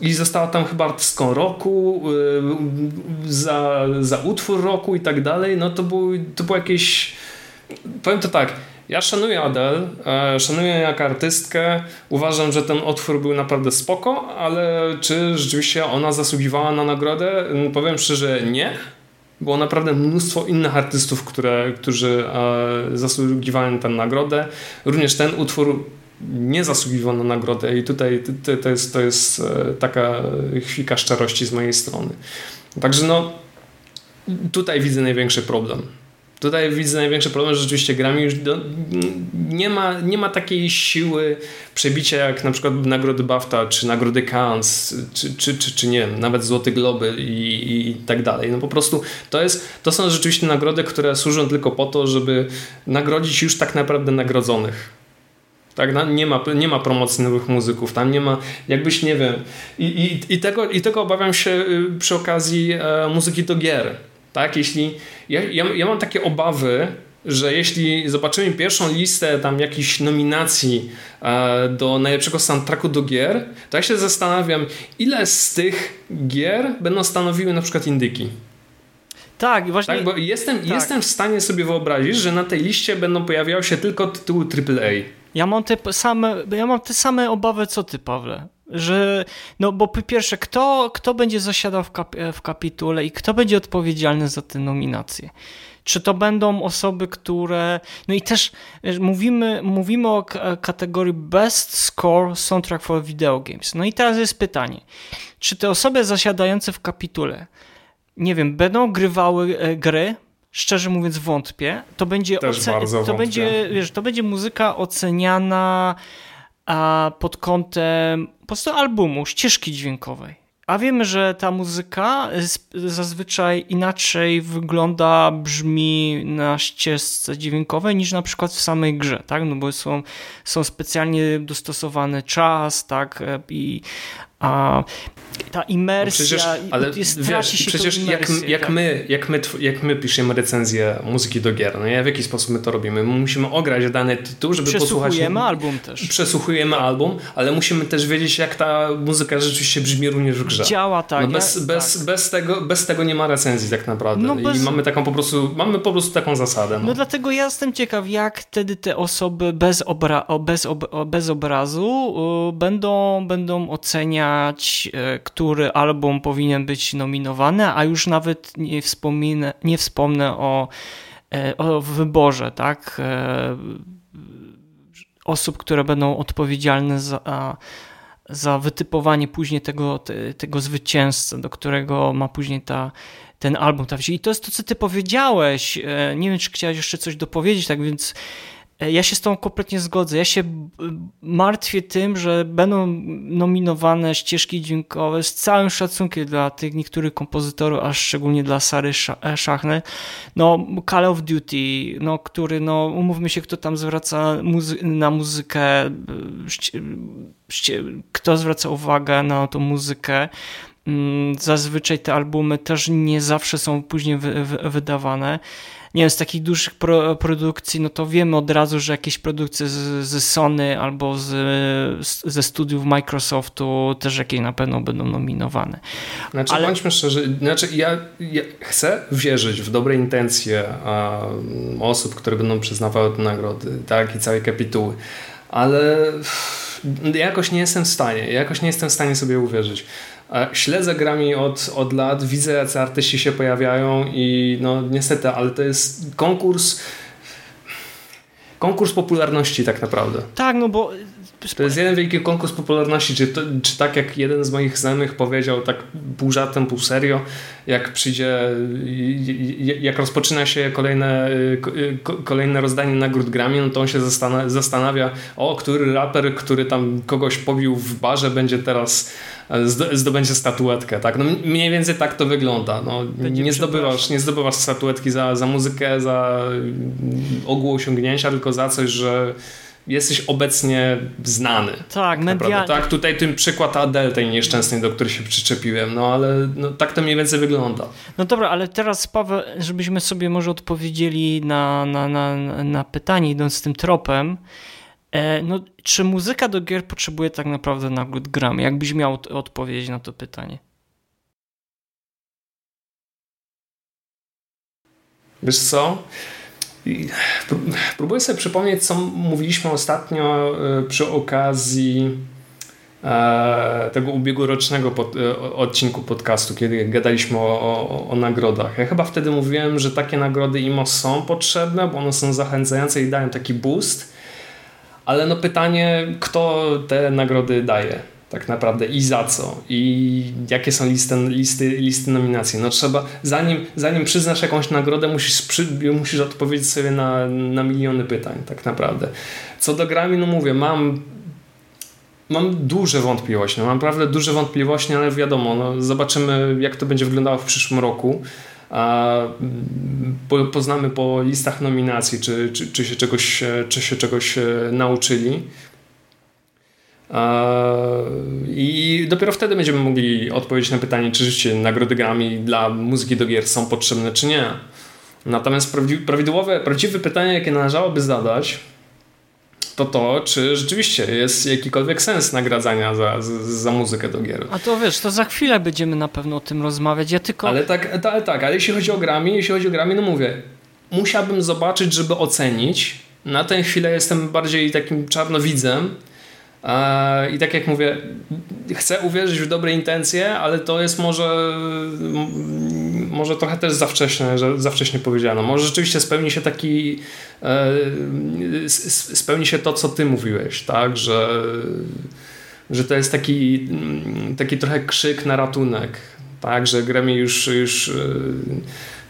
I została tam chyba artystką roku, y, za, za utwór roku i tak dalej. No to był, to było jakieś... Powiem to tak, ja szanuję Adele, e, szanuję jak artystkę, uważam, że ten utwór był naprawdę spoko, ale czy rzeczywiście ona zasługiwała na nagrodę? Powiem szczerze, nie. Było naprawdę mnóstwo innych artystów, które, którzy e, zasługiwali na tę nagrodę. Również ten utwór nie zasługiwał na nagrodę i tutaj to, to, jest, to jest e, taka chwilka szczerości z mojej strony. Także no, tutaj widzę największy problem. Tutaj widzę największy problem, że rzeczywiście grami już do, nie, ma, nie ma takiej siły przebicia jak na przykład nagrody BAFTA, czy nagrody Cannes, czy, czy, czy, czy nie wiem, nawet Złote Globy i, i tak dalej. No po prostu to, jest, to są rzeczywiście nagrody, które służą tylko po to, żeby nagrodzić już tak naprawdę nagrodzonych. Tak, nie, ma, nie ma promocji nowych muzyków, tam nie ma, jakbyś nie wiem. I, i, i, tego, i tego obawiam się y, przy okazji e, muzyki do gier tak, jeśli ja, ja, ja mam takie obawy, że jeśli zobaczymy pierwszą listę tam jakichś nominacji e, do najlepszego soundtracku do gier, to ja się zastanawiam, ile z tych gier będą stanowiły na przykład indyki. Tak, właśnie. Tak, bo jestem, tak. jestem w stanie sobie wyobrazić, że na tej liście będą pojawiały się tylko tytuły AAA. Ja mam te same, ja mam te same obawy co ty, Pawle. Że, no bo po pierwsze, kto, kto będzie zasiadał w, kap, w kapitule i kto będzie odpowiedzialny za te nominacje? Czy to będą osoby, które. No i też mówimy, mówimy o kategorii Best Score Soundtrack for Video Games. No i teraz jest pytanie: czy te osoby zasiadające w kapitule, nie wiem, będą grywały e, gry? Szczerze mówiąc, wątpię. To będzie, bardzo to, będzie, wiesz, to będzie muzyka oceniana a pod kątem po prostu albumu, ścieżki dźwiękowej. A wiemy, że ta muzyka zazwyczaj inaczej wygląda, brzmi na ścieżce dźwiękowej niż na przykład w samej grze, tak? No bo są, są specjalnie dostosowany czas, tak? I a ta imersja, no przecież, ale jest, wiesz, się przecież jak, jak, tak? my, jak, my, jak my piszemy recenzję muzyki do gier, no ja w jaki sposób my to robimy? My musimy ograć dany tytuł, żeby posłuchać... Przesłuchujemy album też. Przesłuchujemy album, ale musimy też wiedzieć, jak ta muzyka rzeczywiście brzmi również w grze. Działa tak. No bez, ja, bez, tak. Bez, tego, bez tego nie ma recenzji tak naprawdę. No bez... I mamy taką po prostu, mamy po prostu taką zasadę. No. no dlatego ja jestem ciekaw, jak wtedy te osoby bez, obra bez, ob bez obrazu y, będą, będą oceniać, y, który album powinien być nominowany, a już nawet nie wspominę, nie wspomnę o, e, o wyborze, tak? E, osób, które będą odpowiedzialne za, za wytypowanie później tego, tego zwycięzcy, do którego ma później ta, ten album. I to jest to, co ty powiedziałeś. E, nie wiem, czy chciałeś jeszcze coś dopowiedzieć, tak więc E, ja się z tą kompletnie zgodzę. Ja się martwię tym, że będą nominowane ścieżki dźwiękowe z całym szacunkiem dla tych niektórych kompozytorów, a szczególnie dla Sary Szachner. No, Call of Duty, no, który, no, umówmy się, kto tam zwraca muzy na muzykę, kto zwraca uwagę na tą muzykę. Mm, zazwyczaj te albumy też nie zawsze są później wy wy wydawane nie wiem, z takich dużych pro, produkcji, no to wiemy od razu, że jakieś produkcje z, ze Sony albo z, ze studiów Microsoftu też jakieś na pewno będą nominowane. Znaczy, Ale... bądźmy szczerzy, znaczy ja, ja chcę wierzyć w dobre intencje um, osób, które będą przyznawały te nagrody, tak, i całe kapituły, ale jakoś nie jestem w stanie, jakoś nie jestem w stanie sobie uwierzyć. Śledzę grami od, od lat, widzę jacy artyści się pojawiają i no niestety, ale to jest konkurs konkurs popularności tak naprawdę. Tak, no bo to jest jeden wielki konkurs popularności, czy, to, czy tak jak jeden z moich znajomych powiedział, tak pół żartem, pół serio, jak przyjdzie, jak rozpoczyna się kolejne, kolejne rozdanie nagród Grammy, no to on się zastanawia, o, który raper, który tam kogoś pobił w barze, będzie teraz zdobędzie statuetkę, tak? No mniej więcej tak to wygląda. No, nie, zdobywasz, nie zdobywasz statuetki za, za muzykę, za ogół osiągnięcia, tylko za coś, że jesteś obecnie znany. Tak, medialnie. Tak, tutaj ten przykład Adele tej nieszczęsnej, do której się przyczepiłem, no ale no, tak to mniej więcej wygląda. No dobra, ale teraz Paweł, żebyśmy sobie może odpowiedzieli na, na, na, na pytanie idąc z tym tropem, e, no, czy muzyka do gier potrzebuje tak naprawdę nagród Grammy? Jakbyś miał odpowiedzieć na to pytanie? Wiesz co? Próbuję sobie przypomnieć, co mówiliśmy ostatnio e, przy okazji e, tego ubiegłorocznego pod, e, odcinku podcastu, kiedy gadaliśmy o, o, o, nagrodach. Ja chyba wtedy mówiłem, że takie nagrody IMO są potrzebne, bo one są zachęcające i dają taki boost. Ale no pytanie, kto te nagrody daje? Tak naprawdę i za co i jakie są listy, listy, listy nominacji. No trzeba, zanim, zanim przyznasz jakąś nagrodę, musisz, musisz odpowiedzieć sobie na, na miliony pytań tak naprawdę. Co do Grammy, no mówię, mam mam duże wątpliwości, no mam naprawdę duże wątpliwości, ale wiadomo, no zobaczymy jak to będzie wyglądało w przyszłym roku. A po, poznamy po listach nominacji, czy, czy, czy, się czegoś, czy się czegoś e, nauczyli. I dopiero wtedy będziemy mogli odpowiedzieć na pytanie, czy rzeczywiście nagrody Grammy dla muzyki do gier są potrzebne, czy nie. Natomiast prawidłowe, prawdziwe pytanie, jakie należałoby zadać, to to, czy rzeczywiście jest jakikolwiek sens nagradzania za, za muzykę do gier. A to wiesz, to za chwilę będziemy na pewno o tym rozmawiać. Ja tylko... Ale tak, ta, tak, ale jeśli chodzi o Grammy, jeśli chodzi o Grammy, no mówię, musiałbym zobaczyć, żeby ocenić. Na tę chwilę jestem bardziej takim czarnowidzem, i tak jak mówię, chcę uwierzyć w dobre intencje, ale to jest może, może trochę też za wcześnie, że za wcześnie powiedziano. Może rzeczywiście spełni się taki, e, spełni się to, co ty mówiłeś, tak, że, że to jest taki, taki trochę krzyk na ratunek, tak, że Grammy już, już e, Mm,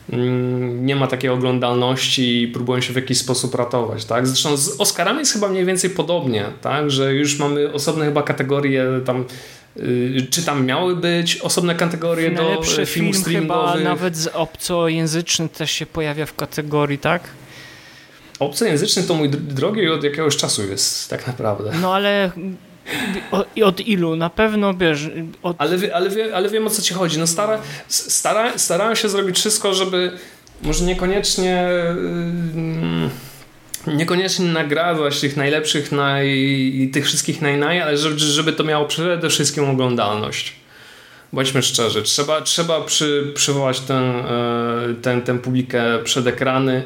nie ma takiej oglądalności i próbują się w jakiś sposób ratować. Tak? Zresztą z Oscarami jest chyba mniej więcej podobnie, tak? że już mamy osobne chyba kategorie tam y, czy tam miały być osobne kategorie do filmu film streamingowych? chyba nawet z obcojęzyczny też się pojawia w kategorii, tak? Obcojęzyczny to mój drogi od jakiegoś czasu jest tak naprawdę. No ale i od ilu? Na pewno wiesz. Od... Ale, wie, ale, wie, ale wiem o co ci chodzi. No stara, stara, starałem się zrobić wszystko, żeby może niekoniecznie. Yy, niekoniecznie nagradzać tych najlepszych, naj, tych wszystkich najnaj, ale żeby, żeby to miało przede wszystkim oglądalność. Bądźmy szczerzy, trzeba, trzeba przy, przywołać tę, e, tę, tę publikę przed ekrany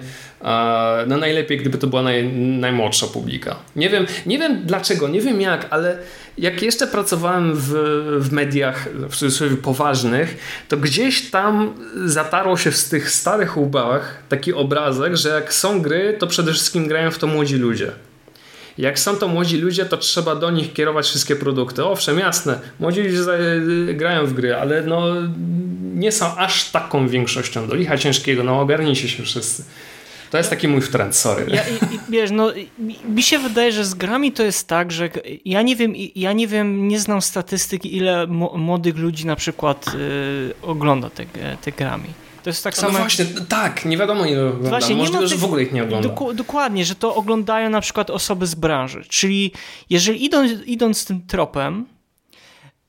no najlepiej, gdyby to była naj, najmłodsza publika. Nie wiem, nie wiem dlaczego, nie wiem jak, ale jak jeszcze pracowałem w, w mediach w cudzysłowie poważnych, to gdzieś tam zatarło się w tych starych łbach taki obrazek, że jak są gry, to przede wszystkim grają w to młodzi ludzie. Jak są to młodzi ludzie, to trzeba do nich kierować wszystkie produkty. Owszem, jasne, młodzi ludzie grają w gry, ale no, nie są aż taką większością. Do licha ciężkiego, no ogarnijcie się wszyscy. To jest taki mój trend, sorry. Ja, i, wiesz, no, mi się wydaje, że z grami to jest tak, że ja nie wiem, ja nie wiem, nie znam statystyk, ile młodych ludzi na przykład y, ogląda te, te grami. To jest tak no samo. No właśnie, tak, nie wiadomo ile ogląda. Właśnie, Możliwe, że w ogóle ich nie ogląda. dokładnie, że to oglądają na przykład osoby z branży. Czyli jeżeli idąc, idąc tym tropem,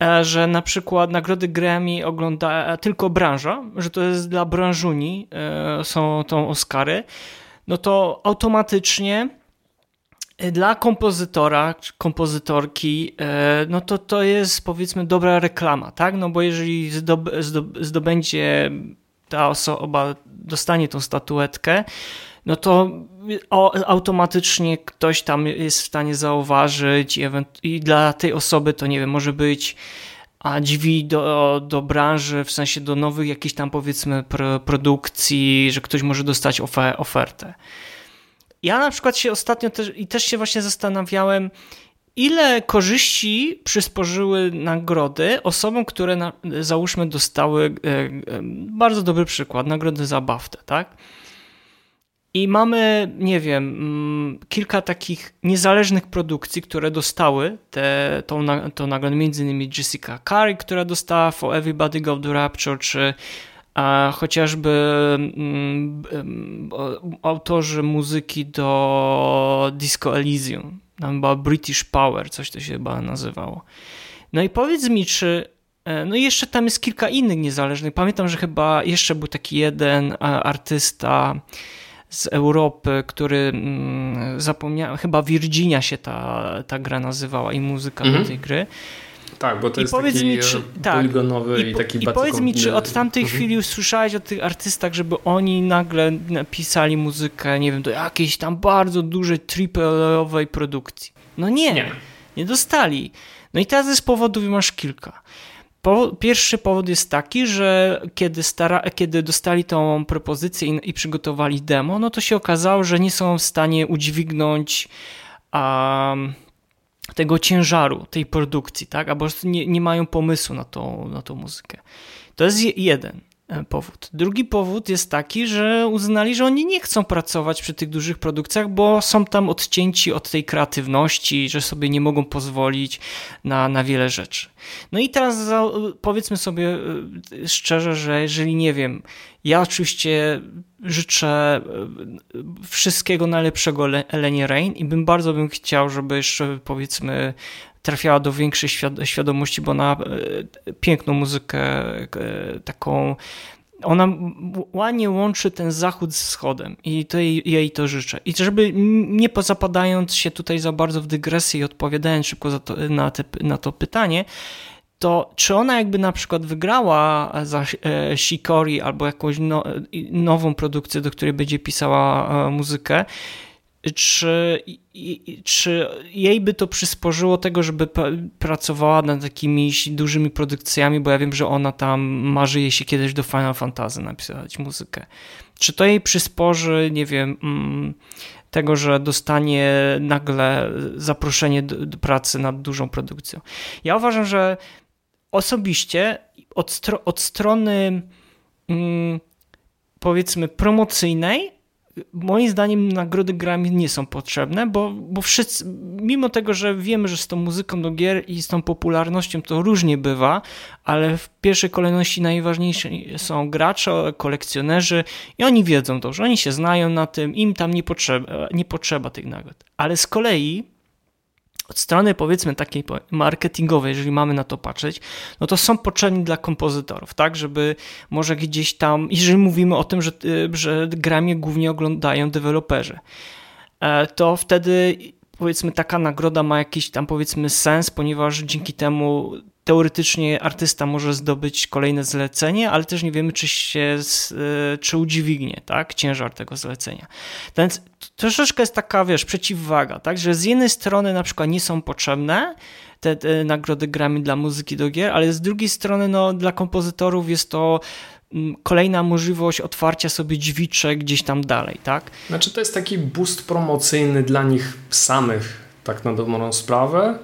E, że na przykład nagrody Grammy ogląda e, tylko branża, że to jest dla branżuni, e, są tą Oscary, no to automatycznie dla kompozytora, kompozytorki, no to to jest powiedzmy dobra reklama, tak? No bo jeżeli zdobędzie ta osoba, dostanie tą statuetkę, no to automatycznie ktoś tam jest w stanie zauważyć i, dla tej osoby to nie wiem, może być a drzwi do, do branży, w sensie do nowych jakichś tam powiedzmy produkcji, że ktoś może dostać ofer ofertę. Ja na przykład się ostatnio też i też się właśnie zastanawiałem, ile korzyści przysporzyły nagrody osobom, które na, załóżmy dostały e, e, bardzo dobry przykład, nagrody za BAFTę, tak? I mamy, nie wiem, mm, kilka takich niezależnych produkcji, które dostały te, tą, tą nagrodę, między innymi Jessica Curry, która dostała For Everybody Go to Rapture, czy a chociażby mm, autorzy muzyki do Disco Elysium, tam chyba British Power, coś to się chyba nazywało. No i powiedz mi, czy e, no i jeszcze tam jest kilka innych niezależnych. Pamiętam, że chyba jeszcze był taki jeden artysta, z Europy, który mm, zapomniałem, chyba Virginia się ta, ta gra nazywała i muzyka mhm. do tej gry. Tak, bo to I jest taki mi, czy, tak, poligonowy i, i taki I powiedz mi, czy od tamtej mhm. chwili usłyszałeś o tych artystach, żeby oni nagle napisali muzykę, nie wiem, do jakiejś tam bardzo dużej triple produkcji? No nie, nie, nie dostali. No i teraz z powodów masz kilka. Po, pierwszy powód jest taki, że kiedy, stara, kiedy dostali tą propozycję i, i, przygotowali demo, no to się okazało, że nie są w stanie udźwignąć um, tego ciężaru tej produkcji, tak? Albo nie, nie mają pomysłu na tą, na tą muzykę. To jest jeden. E, powód. Drugi powód jest taki, że uznali, że oni nie chcą pracować przy tych dużych produkcjach, bo są tam odcięci od tej kreatywności, że sobie nie mogą pozwolić na, na wiele rzeczy. No i teraz powiedzmy sobie e, szczerze, że jeżeli nie wiem, ja oczywiście życzę e, wszystkiego najlepszego Elenie Rain i bym bardzo bym chciał, żeby jeszcze powiedzmy trafiała do większej świadomości, bo ona e, piękną muzykę, e, taką ona ładnie łączy ten zachód z wschodem i to jej, jej, to życzę. I żeby nie zapadając się tutaj za bardzo w dygresję i odpowiadając szybko to, na, te, na to pytanie, to czy ona jakby na przykład wygrała za e, Shikori albo jakąś no, nową produkcję, do której będzie pisała muzykę, czy, czy jej by to przysporzyło tego, żeby pracowała nad takimiś dużymi produkcjami, bo ja wiem, że ona tam marzy się kiedyś do Final Fantasy napisać muzykę. Czy to jej przysporzy, nie wiem, mm, tego, że dostanie nagle zaproszenie do pracy nad dużą produkcją? Ja uważam, że osobiście od, stro od strony mm, powiedzmy promocyjnej moim zdaniem nagrody Grammy nie są potrzebne, bo, bo wszyscy, mimo tego, że wiemy, że z tą muzyką do gier i z tą popularnością to różnie bywa, ale w pierwszej kolejności najważniejsi są gracze, kolekcjonerzy i oni wiedzą to, że oni się znają na tym, im tam nie potrzeba, nie potrzeba tych nagród. Ale z kolei od strony powiedzmy takiej marketingowej, jeżeli mamy na to patrzeć, no to są potrzebni dla kompozytorów, tak, żeby może gdzieś tam, jeżeli mówimy o tym, że, y, że gramie głównie oglądają deweloperzy, e, to wtedy powiedzmy taka nagroda ma jakiś tam powiedzmy sens, ponieważ dzięki temu teoretycznie artysta może zdobyć kolejne zlecenie, ale też nie wiemy, czy się, e, czy udźwignie, tak, ciężar tego zlecenia. Więc troszeczkę jest taka, wiesz, przeciwwaga, tak, że z jednej strony na przykład nie są potrzebne te, te nagrody grami dla muzyki do gier, ale z drugiej strony, no, dla kompozytorów jest to mm, kolejna możliwość otwarcia sobie drzwiczek gdzieś tam dalej, tak? Znaczy to jest taki boost promocyjny dla nich samych, tak na dobrą sprawę.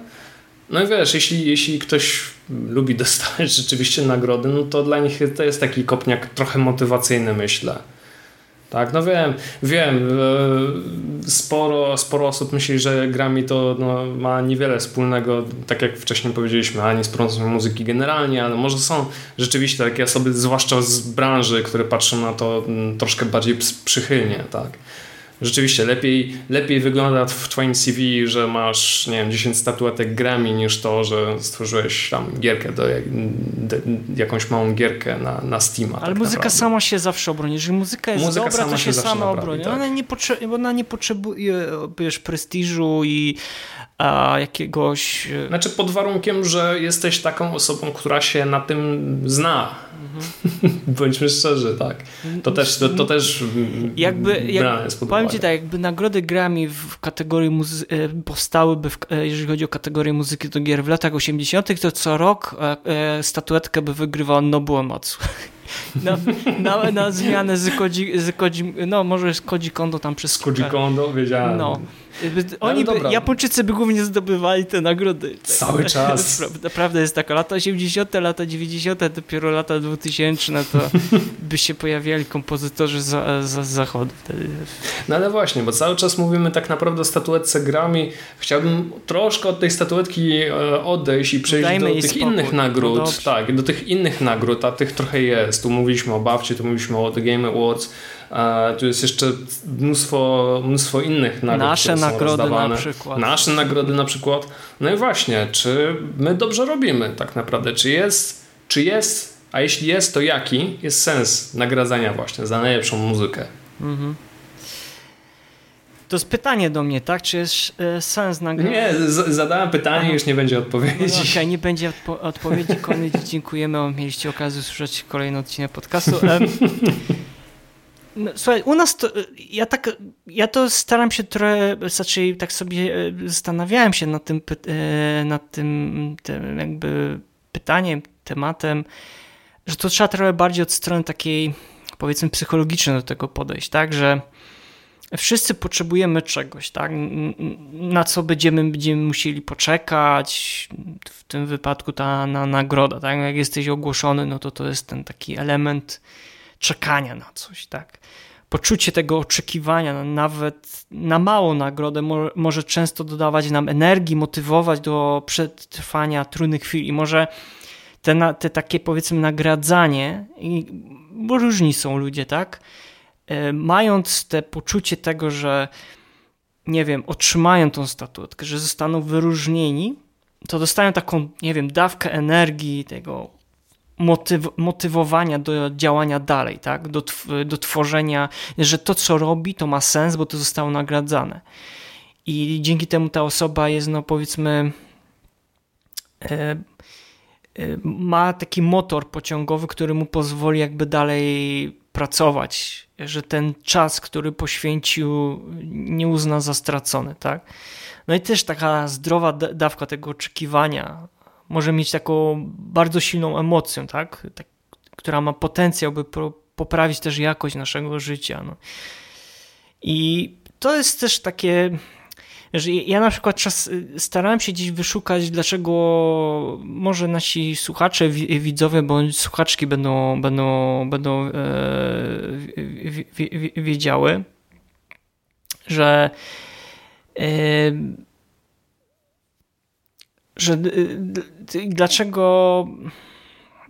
No i wiesz, jeśli, jeśli ktoś lubi dostawać rzeczywiście nagrody, no to dla nich to jest taki kopniak trochę motywacyjny, myślę. Tak, no wiem, wiem, e, sporo, sporo osób myśli, że Grammy to no, ma niewiele wspólnego, tak jak wcześniej powiedzieliśmy, ani z promocją muzyki generalnie, ale może są rzeczywiście takie osoby, zwłaszcza z branży, które patrzą na to mm, troszkę bardziej przychylnie, tak rzeczywiście lepiej, lepiej wygląda w twoim CV, że masz, nie wiem, 10 statuetek Grammy niż to, że stworzyłeś tam gierkę, do, do jakąś małą gierkę na, na Steama. Ale tak muzyka naprawdę. sama się zawsze obroni. Jeżeli muzyka jest muzyka dobra, to się, się sama obroni. Tak. Ona, nie ona nie potrzebuje wiesz, prestiżu i a, jakiegoś... E, znaczy pod warunkiem, że jesteś taką osobą, która się na tym zna. Mhm. Bądźmy szczerzy, tak. To też, to, to też jakby, jak, Powiem ci tak, jakby nagrody Grammy w kategorii muzy- e, powstałyby, w, e, jeżeli chodzi o kategorię muzyki do gier w latach 80., to co rok e, statuetkę by wygrywał Nobuo Matsu. Na, na, na zmianę z Koji, z Koji, no może z Koji Kondo tam przez... Z Koji Kondo, wiedziałem. No. Oni no, by, Japończycy by głównie zdobywali te nagrody. Cały czas. Naprawdę jest taka, lata 80., lata 90., dopiero lata 2000, to by się pojawiali kompozytorzy z za, zachodu wtedy. No ale właśnie, bo cały czas mówimy tak naprawdę o statuetce Grammy. Chciałbym troszkę od tej statuetki e, odejść i przejść Dajmy do tych spokój. innych nagród. No tak, do tych innych nagród, a tych trochę jest. Tu mówiliśmy o BAFcie, tu mówiliśmy o The Game Awards, a tu jest jeszcze mnóstwo, mnóstwo innych nagród. Nasze nagrody na przykład. Nasze nagrody na przykład. No i właśnie, czy my dobrze robimy tak naprawdę? Czy jest, czy jest, a jeśli jest, to jaki jest sens nagradzania właśnie za najlepszą muzykę? Mhm. To jest pytanie do mnie, tak? Czy jest e, sens nagrania? Nie, zadałem pytanie, już nie będzie odpowiedzi. No, Okej, okay, nie będzie odpo odpowiedzi. Koniec, dziękujemy. Mieliście okazję usłyszeć kolejny odcinek podcastu. No, słuchaj, u nas to, ja tak, ja to staram się trochę, znaczy tak sobie e, zastanawiałem się nad tym, e, nad tym, tym jakby pytaniem, tematem, że to trzeba trochę bardziej od strony takiej, powiedzmy, psychologicznej do tego podejść, tak, że wszyscy potrzebujemy czegoś, tak, na co będziemy, będziemy musieli poczekać, w tym wypadku ta na nagroda, tak, jak jesteś ogłoszony, no to to jest ten taki element czekania na coś, tak? Poczucie tego oczekiwania, nawet na małą nagrodę, może często dodawać nam energii, motywować do przetrwania trudnych chwil i może te, te takie powiedzmy nagradzanie, bo różni są ludzie, tak? E, mając te poczucie tego, że nie wiem, otrzymają tą statuetkę, że zostaną wyróżnieni, to dostają taką, nie wiem, dawkę energii, tego motyw motywowania do działania dalej, tak? do, do tworzenia, że to, co robi, to ma sens, bo to zostało nagradzane. I dzięki temu ta osoba jest, no powiedzmy, e, ma taki motor pociągowy, który mu pozwoli jakby dalej pracować, że ten czas, który poświęcił, nie uzna za stracony, tak? No i też taka zdrowa dawka tego oczekiwania, może mieć taką bardzo silną emocję, tak? tak która ma potencjał, by poprawić też jakość naszego życia. No. I to jest też takie, że ja na przykład czas, starałem się gdzieś wyszukać, dlaczego może nasi słuchacze, widzowie bądź słuchaczki będą, będą, będą e, wiedziały, że e, że y, dlaczego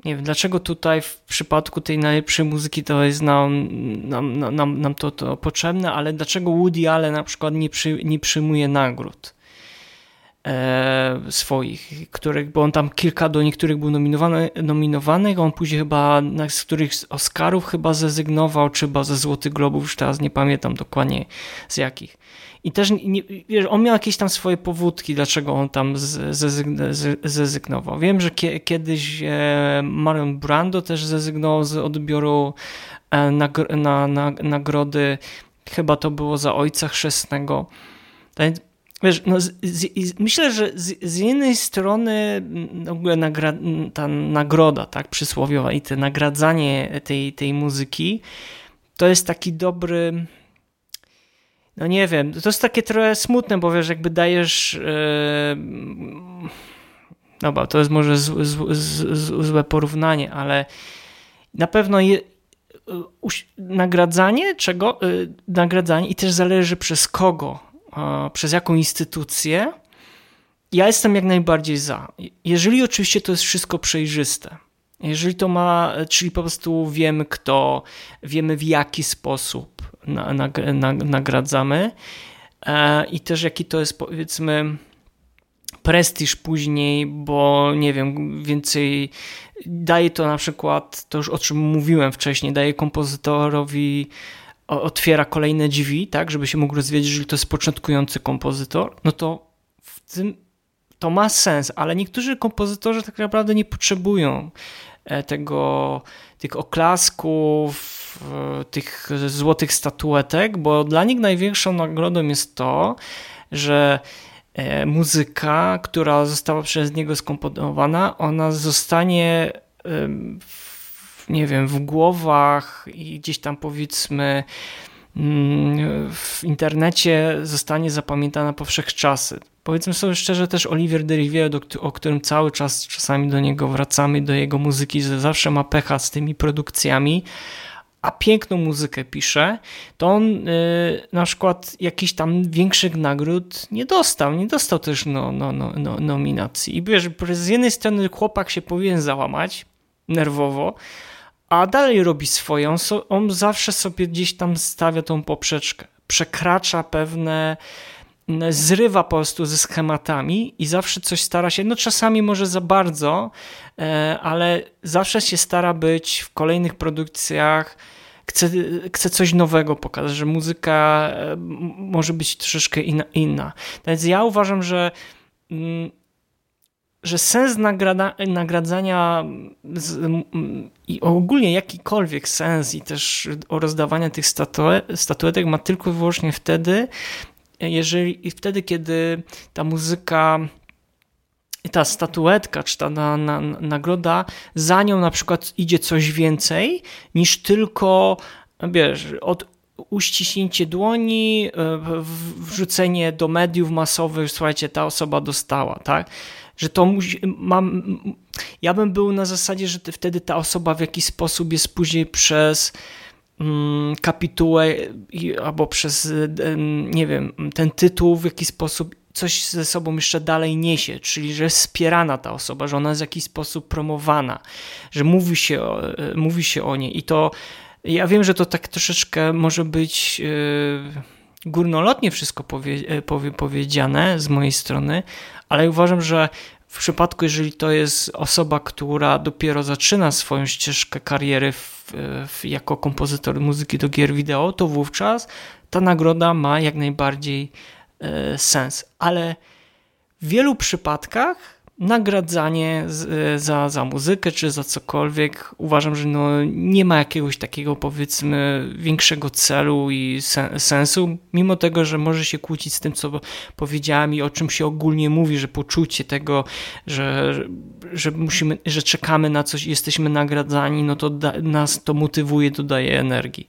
nie wiem, dlaczego tutaj w przypadku tej najlepszej muzyki to jest nam, nam, nam, nam to, to potrzebne, ale dlaczego Woody Allen na przykład nie, przy, nie przyjmuje nagród swoich, których, bo on tam kilka do niektórych był nominowany, nominowany on później chyba z których Oscarów chyba zrezygnował, czy chyba ze Złotych Globów, już teraz nie pamiętam dokładnie z jakich. I też nie, wiesz, on miał jakieś tam swoje powódki, dlaczego on tam zrezygnował. Wiem, że kiedyś e, Marion Brando też zrezygnował z odbioru e, na, na, nagrody, chyba to było za Ojca Chrzestnego. Wiesz, no, z, z, myślę, że z, z, jednej strony w ogóle nagra, ta nagroda tak, przysłowiowa i to nagradzanie tej, tej muzyki to jest taki dobry no nie wiem, to jest takie trochę smutne, bo wiesz, jakby dajesz. Yy, dobra, to jest może z, z, z, złe porównanie, ale na pewno je, nagradzanie czego? Yy, nagradzanie i też zależy przez kogo, yy, przez jaką instytucję. Ja jestem jak najbardziej za. Jeżeli oczywiście to jest wszystko przejrzyste. Jeżeli to ma, czyli po prostu wiemy kto, wiemy w jaki sposób, na, na, na, nagradzamy e, i też jaki to jest powiedzmy prestiż później, bo nie wiem, więcej daje to na przykład, to już o czym mówiłem wcześniej, daje kompozytorowi otwiera kolejne drzwi, tak, żeby się mógł rozwijać, jeżeli to jest początkujący kompozytor, no to w tym to ma sens, ale niektórzy kompozytorzy tak naprawdę nie potrzebują e, tego, tych oklasków, tych złotych statuetek, bo dla nich największą nagrodą jest to, że e, muzyka, która została przez niego skomponowana, ona zostanie nie wiem, w głowach i gdzieś tam powiedzmy mm, w internecie zostanie zapamiętana po wszechczasy. Powiedzmy sobie szczerze, też Olivier Derivière, o którym cały czas czasami do niego wracamy, do jego muzyki, że zawsze ma pecha z tymi produkcjami, a piękną muzykę pisze, to on y, na przykład jakichś tam większych nagród nie dostał, nie dostał też no, no, no, no, nominacji. I wiesz, z jednej strony chłopak się powinien załamać nerwowo, a dalej robi swoje. On, on zawsze sobie gdzieś tam stawia tą poprzeczkę. Przekracza pewne zrywa po prostu ze schematami i zawsze coś stara się, no czasami może za bardzo, e, ale zawsze się stara być w kolejnych produkcjach, chce, chce coś nowego pokazać, że muzyka e, może być troszeczkę inna. inna. Więc ja uważam, że mm, że sens nagrada, nagradzania z, i ogólnie jakikolwiek sens i też rozdawania tych statue, statuetek ma tylko i wyłącznie wtedy, jeżeli wtedy, kiedy ta muzyka ta statuetka, czy ta na, na, nagroda, za nią na przykład idzie coś więcej niż tylko, wiesz, od uściśnięcie dłoni, e, wrzucenie do mediów masowych, słuchajcie, ta osoba dostała, tak? Że to musi, mam, ja bym był na zasadzie, że wtedy ta osoba w jakiś sposób jest później przez Mm, kapitułę albo przez, nie wiem, ten tytuł w jakiś sposób coś ze sobą jeszcze dalej niesie, czyli że jest wspierana ta osoba, że ona jest w jakiś sposób promowana, że mówi się, e, mówi się o niej. I to ja wiem, że to tak troszeczkę może być e, górnolotnie wszystko powie, powie, powiedziane z mojej strony, ale uważam, że w przypadku, jeżeli to jest osoba, która dopiero zaczyna swoją ścieżkę kariery w, w, jako kompozytor muzyki do gier wideo, to wówczas ta nagroda ma jak najbardziej e, sens. Ale w wielu przypadkach nagradzanie z, za, za muzykę czy za cokolwiek. Uważam, że no nie ma jakiegoś takiego powiedzmy większego celu i sen, sensu, mimo tego, że może się kłócić z tym, co powiedziałem i o czym się ogólnie mówi, że poczucie tego, że, że musimy, że czekamy na coś i jesteśmy nagradzani, no to da, nas to motywuje, dodaje energii.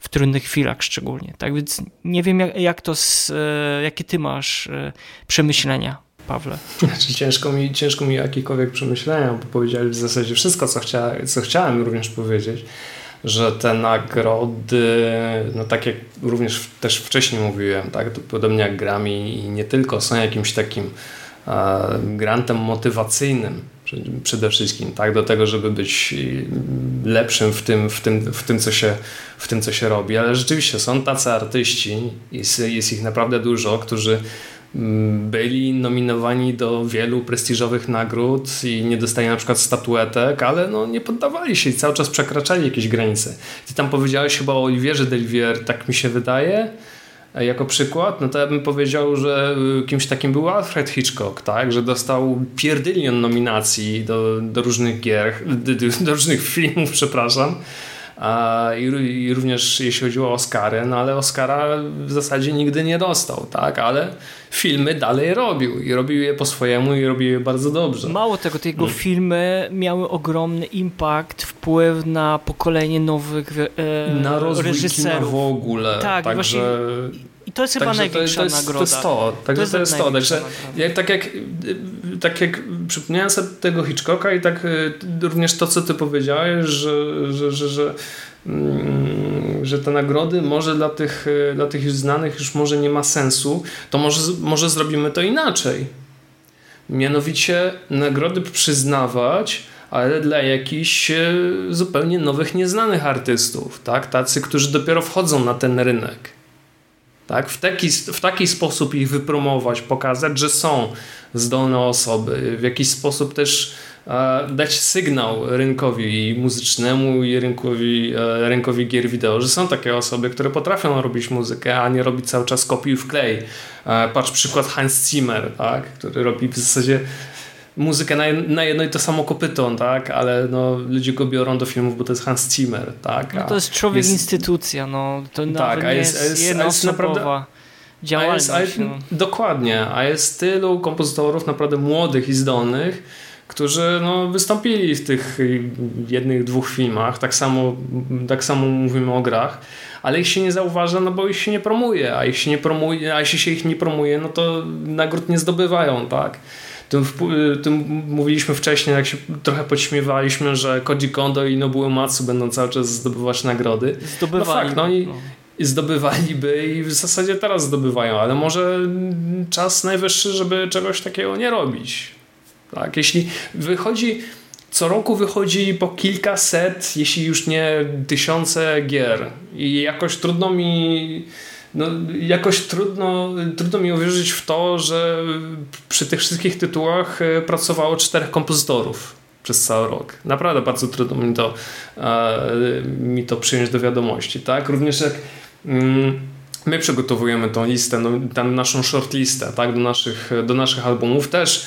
W trudnych chwilach szczególnie. Tak więc nie wiem, jak, jak to, z, e, jakie ty masz e, przemyślenia Pawle? Znaczy, ciężko, mi, ciężko mi jakiekolwiek przemyślenia, bo powiedzieli w zasadzie wszystko, co, chcia, co chciałem również powiedzieć, że te nagrody, no tak jak również też wcześniej mówiłem, tak, podobnie jak Grammy i nie tylko, są jakimś takim e, grantem motywacyjnym przede wszystkim, tak, do tego, żeby być lepszym w tym, w tym, w tym, co, się, w tym co się robi, ale rzeczywiście są tacy artyści, jest, jest ich naprawdę dużo, którzy byli nominowani do wielu prestiżowych nagród i nie dostali na przykład statuetek, ale no nie poddawali się i cały czas przekraczali jakieś granice. Ty tam powiedziałeś chyba o Olivierze Delvier, tak mi się wydaje, e, jako przykład, no to ja bym powiedział, że y, kimś takim był Alfred Hitchcock, tak, że dostał pierdylion nominacji do, do różnych gier, do, do różnych filmów, przepraszam, i, również jeśli chodziło o Oscary, no ale Oscara w zasadzie nigdy nie dostał, tak, ale filmy dalej robił i robił je po swojemu i robił je bardzo dobrze. Mało tego, te jego hmm. filmy miały ogromny impact, wpływ na pokolenie nowych e, na rozwój reżyserów. Kina w ogóle. Tak, Także... I to jest chyba największa to, to jest, nagroda. To jest to. Także to jest, to jest to. Także jak, tak, jak, tak jak przypomniałem sobie tego Hitchcocka i tak e, również to, co ty powiedziałeś, że, że, że, że mm, że te nagrody może dla tych, e, dla tych już znanych już może nie ma sensu, to może, może zrobimy to inaczej. Mianowicie nagrody przyznawać, ale dla jakichś e, zupełnie nowych, nieznanych artystów, tak? Tacy, którzy dopiero wchodzą na ten rynek. Tak? W, taki, w taki sposób ich wypromować, pokazać, że są zdolne osoby, w jakiś sposób też e, dać sygnał rynkowi muzycznemu i rynkowi, e, rynkowi gier wideo, że są takie osoby, które potrafią robić muzykę, a nie robić cały czas kopiuj w klej. E, patrz przykład Hans Zimmer, tak? który robi w zasadzie muzykę na, na jedno i to samo kopyton, tak? Ale no, ludzie go biorą do filmów, bo to jest Hans Zimmer, tak? No to jest człowiek jest, instytucja, no. To tak, a jest, jest, jest, jest naprawdę działalność. A jest, a no. Dokładnie, a jest tylu kompozytorów naprawdę młodych i zdolnych, którzy no, wystąpili w tych jednych, dwóch filmach. Tak samo, tak samo mówimy o grach, ale ich się nie zauważa, no bo ich się nie promuje, a ich się nie promuje, a jeśli się ich nie promuje, no to nagród nie zdobywają, tak? Tym, tym mówiliśmy wcześniej, jak się trochę podśmiewaliśmy, że Koji Kondo i Nobuo Matsu będą cały czas zdobywać nagrody. Zdobywali. No fakt, no i, no i zdobywaliby i w zasadzie teraz zdobywają, ale może czas najwyższy, żeby czegoś takiego nie robić. Tak, jeśli wychodzi, co roku wychodzi po kilkaset, jeśli już nie tysiące gier i jakoś trudno mi no, jakoś trudno, trudno mi uwierzyć w to, że przy tych wszystkich tytułach e, pracowało czterech kompozytorów przez cały rok. Naprawdę bardzo trudno mi to, e, mi to przyjąć do wiadomości. Tak? Również jak mm, my przygotowujemy tą listę, no, naszą shortlistę tak? do, naszych, do naszych albumów też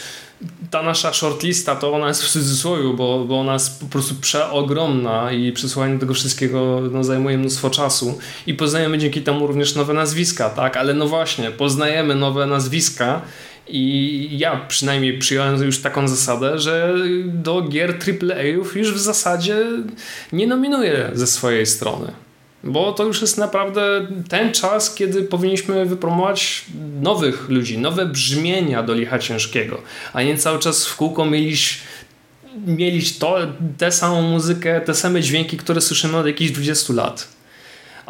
ta nasza shortlista to ona jest w cudzysłowie, bo, bo ona jest po prostu przeogromna i przesłuchanie tego wszystkiego no, zajmuje mnóstwo czasu i poznajemy dzięki temu również nowe nazwiska, tak? Ale no właśnie, poznajemy nowe nazwiska i ja przynajmniej przyjąłem już taką zasadę, że do gier AAA-ów już w zasadzie nie nominuję ze swojej strony. Bo to już jest naprawdę ten czas, kiedy powinniśmy wypromować nowych ludzi, nowe brzmienia do licha ciężkiego, a nie cały czas w kółko mieliś, mieliś to, tę samą muzykę, te same dźwięki, które słyszymy od jakichś 20 lat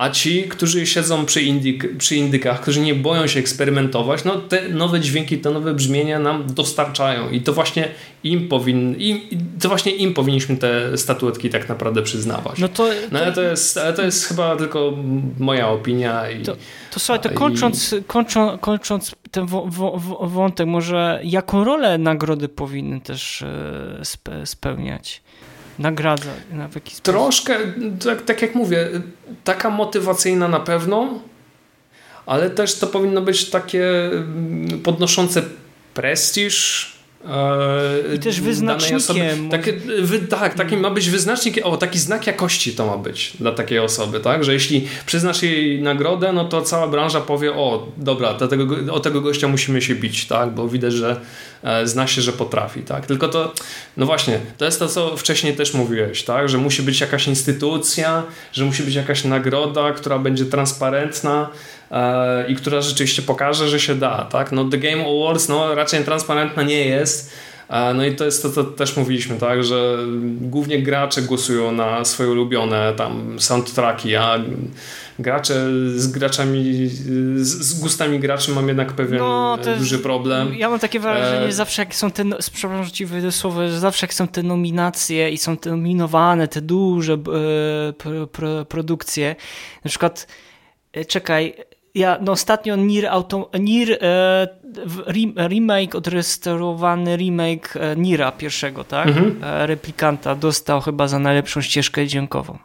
a ci, którzy siedzą przy, indyk, przy indykach, którzy nie boją się eksperymentować, no te nowe dźwięki, te nowe brzmienia nam dostarczają i to właśnie im, powin, im, to właśnie im powinniśmy te statuetki tak naprawdę przyznawać. No, to, no ale, to jest, ale to jest chyba tylko moja opinia. I, to, to słuchaj, to kończąc, i... kończą, kończąc ten wątek, może jaką rolę nagrody powinny też e, spełniać? Nagradza na w jakiś sposób. Troszkę, tak, tak jak mówię, taka motywacyjna na pewno, ale też to powinno być takie mm, podnoszące prestiż i też wyznacznikiem. Takie, wy, tak, taki ma być wyznacznik, o, taki znak jakości to ma być dla takiej osoby, tak? Że jeśli przyznasz jej nagrodę, no to cała branża powie, o, dobra, do tego, o tego gościa musimy się bić, tak? Bo widać, że e, zna się, że potrafi, tak? Tylko to, no właśnie, to jest to, co wcześniej też mówiłeś, tak? Że musi być jakaś instytucja, że musi być jakaś nagroda, która będzie transparentna, E, i która rzeczywiście pokaże, że się da. Tak? No, The Game Awards no, raczej transparentna nie jest. E, no i to jest to, co też mówiliśmy, tak, że głównie gracze głosują na swoje ulubione tam soundtracki, a gracze z graczami, z, z gustami graczy mam jednak pewien no, duży problem. Ja mam takie wrażenie, że zawsze jak są te, no, przepraszam, że ci słowo, że zawsze jak są te nominacje i są te nominowane, te duże e, pro, pro, produkcje, na przykład czekaj, ja no ostatnio Nier, Auto, Nier e, remake, odrestaurowany remake e, Nira pierwszego, tak? Mhm. E, replikanta dostał chyba za najlepszą ścieżkę dźwiękową.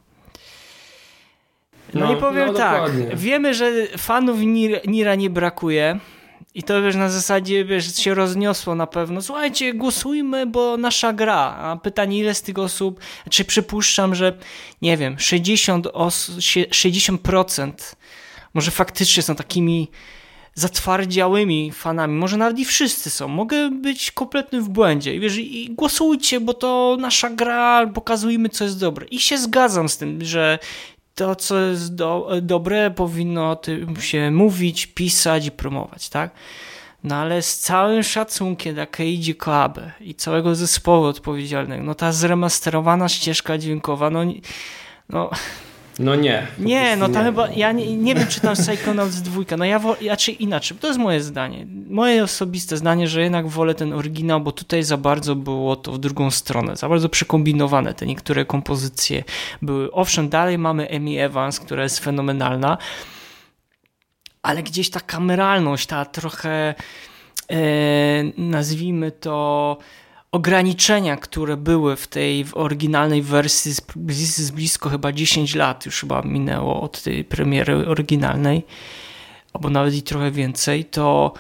No, no i powiem no, tak, wiemy, że fanów Nir, Nira nie brakuje i to wiesz, na zasadzie wiesz, się rozniosło na pewno. Słuchajcie, głosujmy, bo nasza gra. A pytanie, ile z tych osób, czy przypuszczam, że nie wiem, 60, os, 60% może faktycznie są takimi zatwardziałymi fanami, może nawet i wszyscy są, mogę być kompletnym w błędzie. Wiesz, i głosujcie, bo to nasza gra, pokazujmy co jest dobre. I się zgadzam z tym, że to co jest do, dobre powinno o tym się mówić, pisać i promować, tak? No ale z całym szacunkiem dla Keiji Koabe i całego zespołu odpowiedzialnego, no ta zremasterowana ścieżka dźwiękowa, no, no no nie. Nie, no tam chyba, ja nie, nie wiem, czy tam Psychonauts dwójka, no ja, wo, ja czy inaczej, to jest moje zdanie, moje osobiste zdanie, że jednak wolę ten oryginał, bo tutaj za bardzo było to w drugą stronę, za bardzo przekombinowane te niektóre kompozycje były. Owszem, dalej mamy Amy Evans, która jest fenomenalna, ale gdzieś ta kameralność, ta trochę, e, nazwijmy to ograniczenia, które były w tej w oryginalnej wersji z, blisko chyba 10 lat już chyba minęło od tej premiery oryginalnej, albo nawet i trochę więcej, to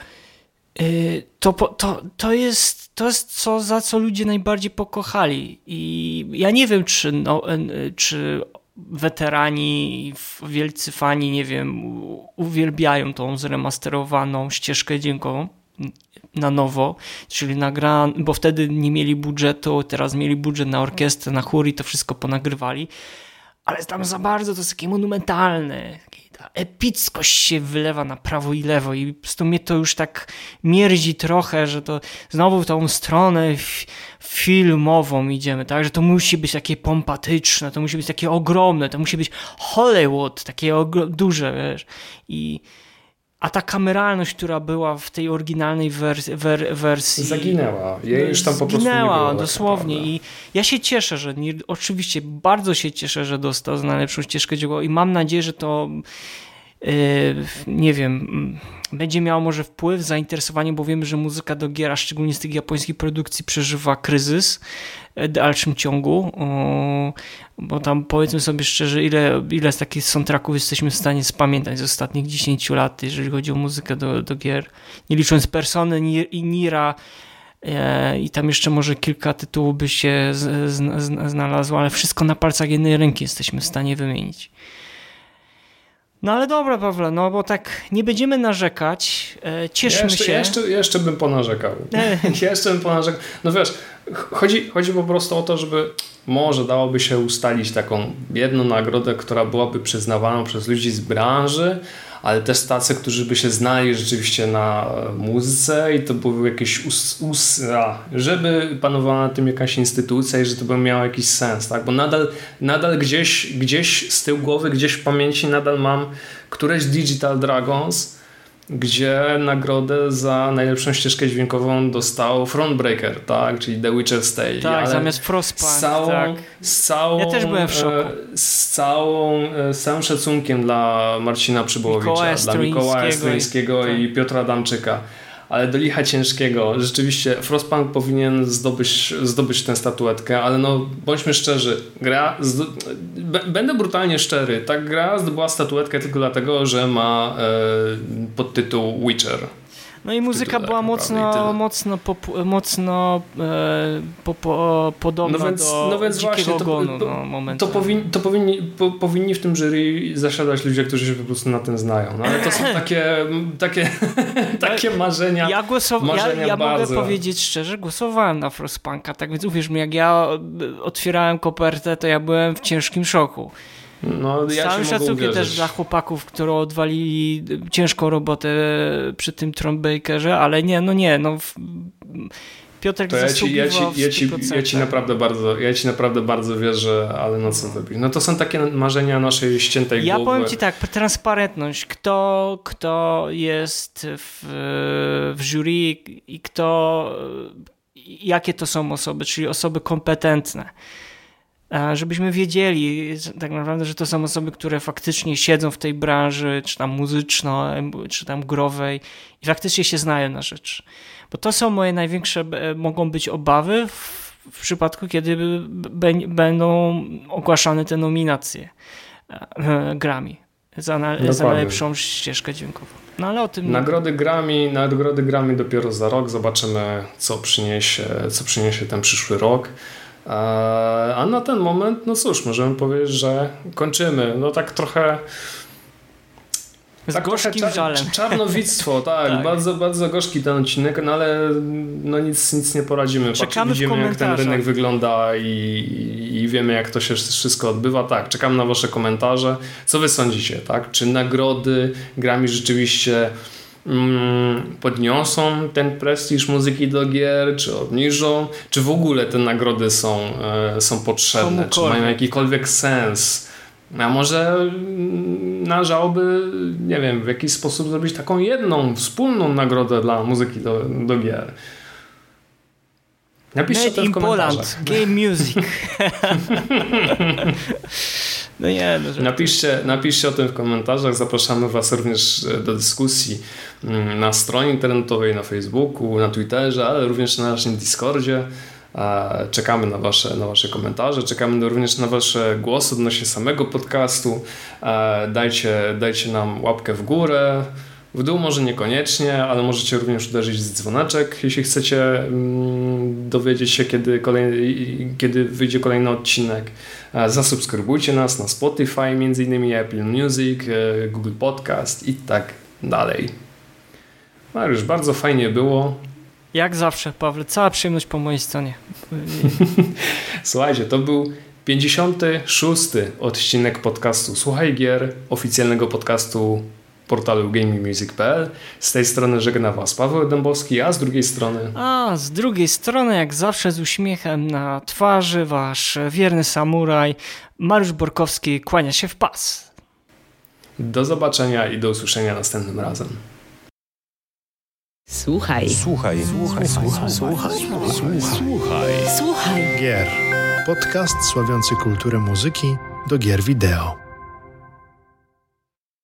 y, to, to, to, jest, to jest co, za co ludzie najbardziej pokochali. I ja nie wiem, czy, no, czy weterani, wielcy fani, nie wiem, uwielbiają tą zremasterowaną ścieżkę dźwiękową na nowo, czyli nagra, bo wtedy nie mieli budżetu, teraz mieli budżet na orkiestrę, na chór i to wszystko ponagrywali, ale tam za bardzo to jest takie monumentalne, ta epickość się wylewa na prawo i lewo i po prostu mnie to już tak mierdzi trochę, że to znowu w tą stronę filmową idziemy, tak, że to musi być takie pompatyczne, to musi być takie ogromne, to musi być Hollywood, takie duże, wiesz, i a ta kameralność, która była w tej oryginalnej wers wer wersji. Zaginęła. Jej już tam po prostu było. Tak dosłownie. I ja się cieszę, że oczywiście bardzo się cieszę, że dostał za najlepszą ścieżkę dźwiękową i mam nadzieję, że to nie wiem, będzie miało może wpływ, zainteresowanie, bo wiemy, że muzyka do gier, a szczególnie z tych japońskich produkcji, przeżywa kryzys w dalszym ciągu, bo tam powiedzmy sobie szczerze, ile, ile z takich soundtracków jesteśmy w stanie spamiętać z ostatnich 10 lat, jeżeli chodzi o muzykę do, do gier, nie licząc Persony i Nira, e, i tam jeszcze może kilka tytułów by się znalazło, ale wszystko na palcach jednej ręki jesteśmy w stanie wymienić. No ale dobra, Pawle, no bo tak nie będziemy narzekać, e, cieszmy jeszcze, się. Jeszcze, jeszcze bym ponarzekał. jeszcze bym ponarzekał. No wiesz, chodzi, chodzi po prostu o to, żeby może dałoby się ustalić taką jedną nagrodę, która byłaby przyznawana przez ludzi z branży, ale też tacy, którzy by się znali rzeczywiście na muzyce i to były jakieś us, us żeby panowała na tym jakaś instytucja i że to by miało jakiś sens, tak? Bo nadal, nadal gdzieś, gdzieś z tyłu głowy, gdzieś w pamięci nadal mam któreś Digital Dragons, gdzie nagrodę za najlepszą ścieżkę dźwiękową dostał Frontbreaker, tak? czyli The Witcher Stay. Tak, Ale zamiast Frostpunk. Z całą, tak. z całą, ja też byłem w szoku. E, z, całą, e, z całym szacunkiem dla Marcina Przybyłowicza, Mikołaja dla Mikołaja Stroińskiego i, i tak. Piotra Adamczyka ale do licha ciężkiego. Rzeczywiście Frostpunk powinien zdobyć, zdobyć tę statuetkę, ale no bądźmy szczerzy, gra, będę brutalnie szczery, ta gra zdobyła statuetkę tylko dlatego, że ma e, podtytuł Witcher. No i muzyka była mocno, mocno, pop, mocno e, po, po, podobna no więc, do no więc właśnie, to, ogonu, to, no, to, powin, to powinni, po, powinni w tym jury zasiadać ludzie, którzy się po prostu na tym znają. No, ale to są takie, takie, takie marzenia. Ja, głosow, marzenia ja, ja mogę powiedzieć szczerze, głosowałem na Frostpunka, tak więc uwierz mi, jak ja otwierałem kopertę, to ja byłem w ciężkim szoku. No, ja całym szacunkiem też dla chłopaków, którzy odwalili ciężką robotę przy tym Bakerze, ale nie, no nie, no Piotrek to ja ci, ja, ci, ja, ci, ja ci naprawdę bardzo, ja ci naprawdę bardzo wierzę, ale no co zrobić? No to są takie marzenia naszej ściętej ja głowy. Ja powiem ci tak, transparentność. Kto, kto jest w, w jury i kto, jakie to są osoby, czyli osoby kompetentne żebyśmy wiedzieli tak naprawdę, że to są osoby, które faktycznie siedzą w tej branży, czy tam muzyczno, czy tam growej i faktycznie się znają na rzecz. Bo to są moje największe, e, mogą być obawy w, w przypadku, kiedy będą ogłaszane te nominacje e, Grammy za, na, za najlepszą ścieżkę dźwiękową. No ale o tym nagrody nie... Grammy, nagrody Grammy dopiero za rok zobaczymy co przyniesie, co przyniesie ten przyszły rok. A na ten moment, no cóż, możemy powiedzieć, że kończymy. No tak trochę. Z tak gorzkim trochę żalem. Czarnowictwo, tak, tak. Bardzo, bardzo gorzki ten odcinek, no ale no nic, nic nie poradzimy. Czekamy Patrz, widzimy jak ten rynek wygląda i, i wiemy jak to się wszystko odbywa. Tak, czekam na wasze komentarze. Co wy sądzicie, tak? Czy nagrody grami rzeczywiście podniosą ten prestiż muzyki do gier, czy obniżą, czy w ogóle te nagrody są, e, są potrzebne, czy mają jakikolwiek sens. A może mm, należałoby, nie wiem, w jakiś sposób zrobić taką jedną, wspólną nagrodę dla muzyki do, do gier. Napiszcie Made to w komentarzach. Poland, game music. No nie, no napiszcie, napiszcie o tym w komentarzach. Zapraszamy Was również e, do dyskusji mm, na stronie internetowej, na Facebooku, na Twitterze, ale również na naszym Discordzie. Czekamy na wasze, na wasze komentarze, czekamy również na Wasze głosy odnośnie samego podcastu. Dajcie, dajcie nam łapkę w górę. W dół może niekoniecznie, ale możecie również uderzyć w dzwoneczek, jeśli chcecie mm, dowiedzieć się, kiedy, kolejny, kiedy wyjdzie kolejny odcinek. Zasubskrybujcie nas na Spotify, między innymi Apple Music, e, Google Podcast i tak dalej. Mariusz, bardzo fajnie było. Jak zawsze, Pawle, cała przyjemność po mojej stronie. Słuchajcie, to był 56. odcinek podcastu Słuchaj Gier, oficjalnego podcastu portalu gamingmusic.pl. Z tej strony żegna Was Paweł Dębowski, a z drugiej strony... A z drugiej strony, jak zawsze z uśmiechem na twarzy, Wasz wierny samuraj Mariusz Borkowski kłania się w pas. Do zobaczenia i do usłyszenia następnym razem. Słuchaj. Słuchaj, słuchaj, słuchaj, Słuchaj. słuchaj, słuchaj. Słuchaj. Gier. Podcast sławiący kulturę muzyki do gier wideo.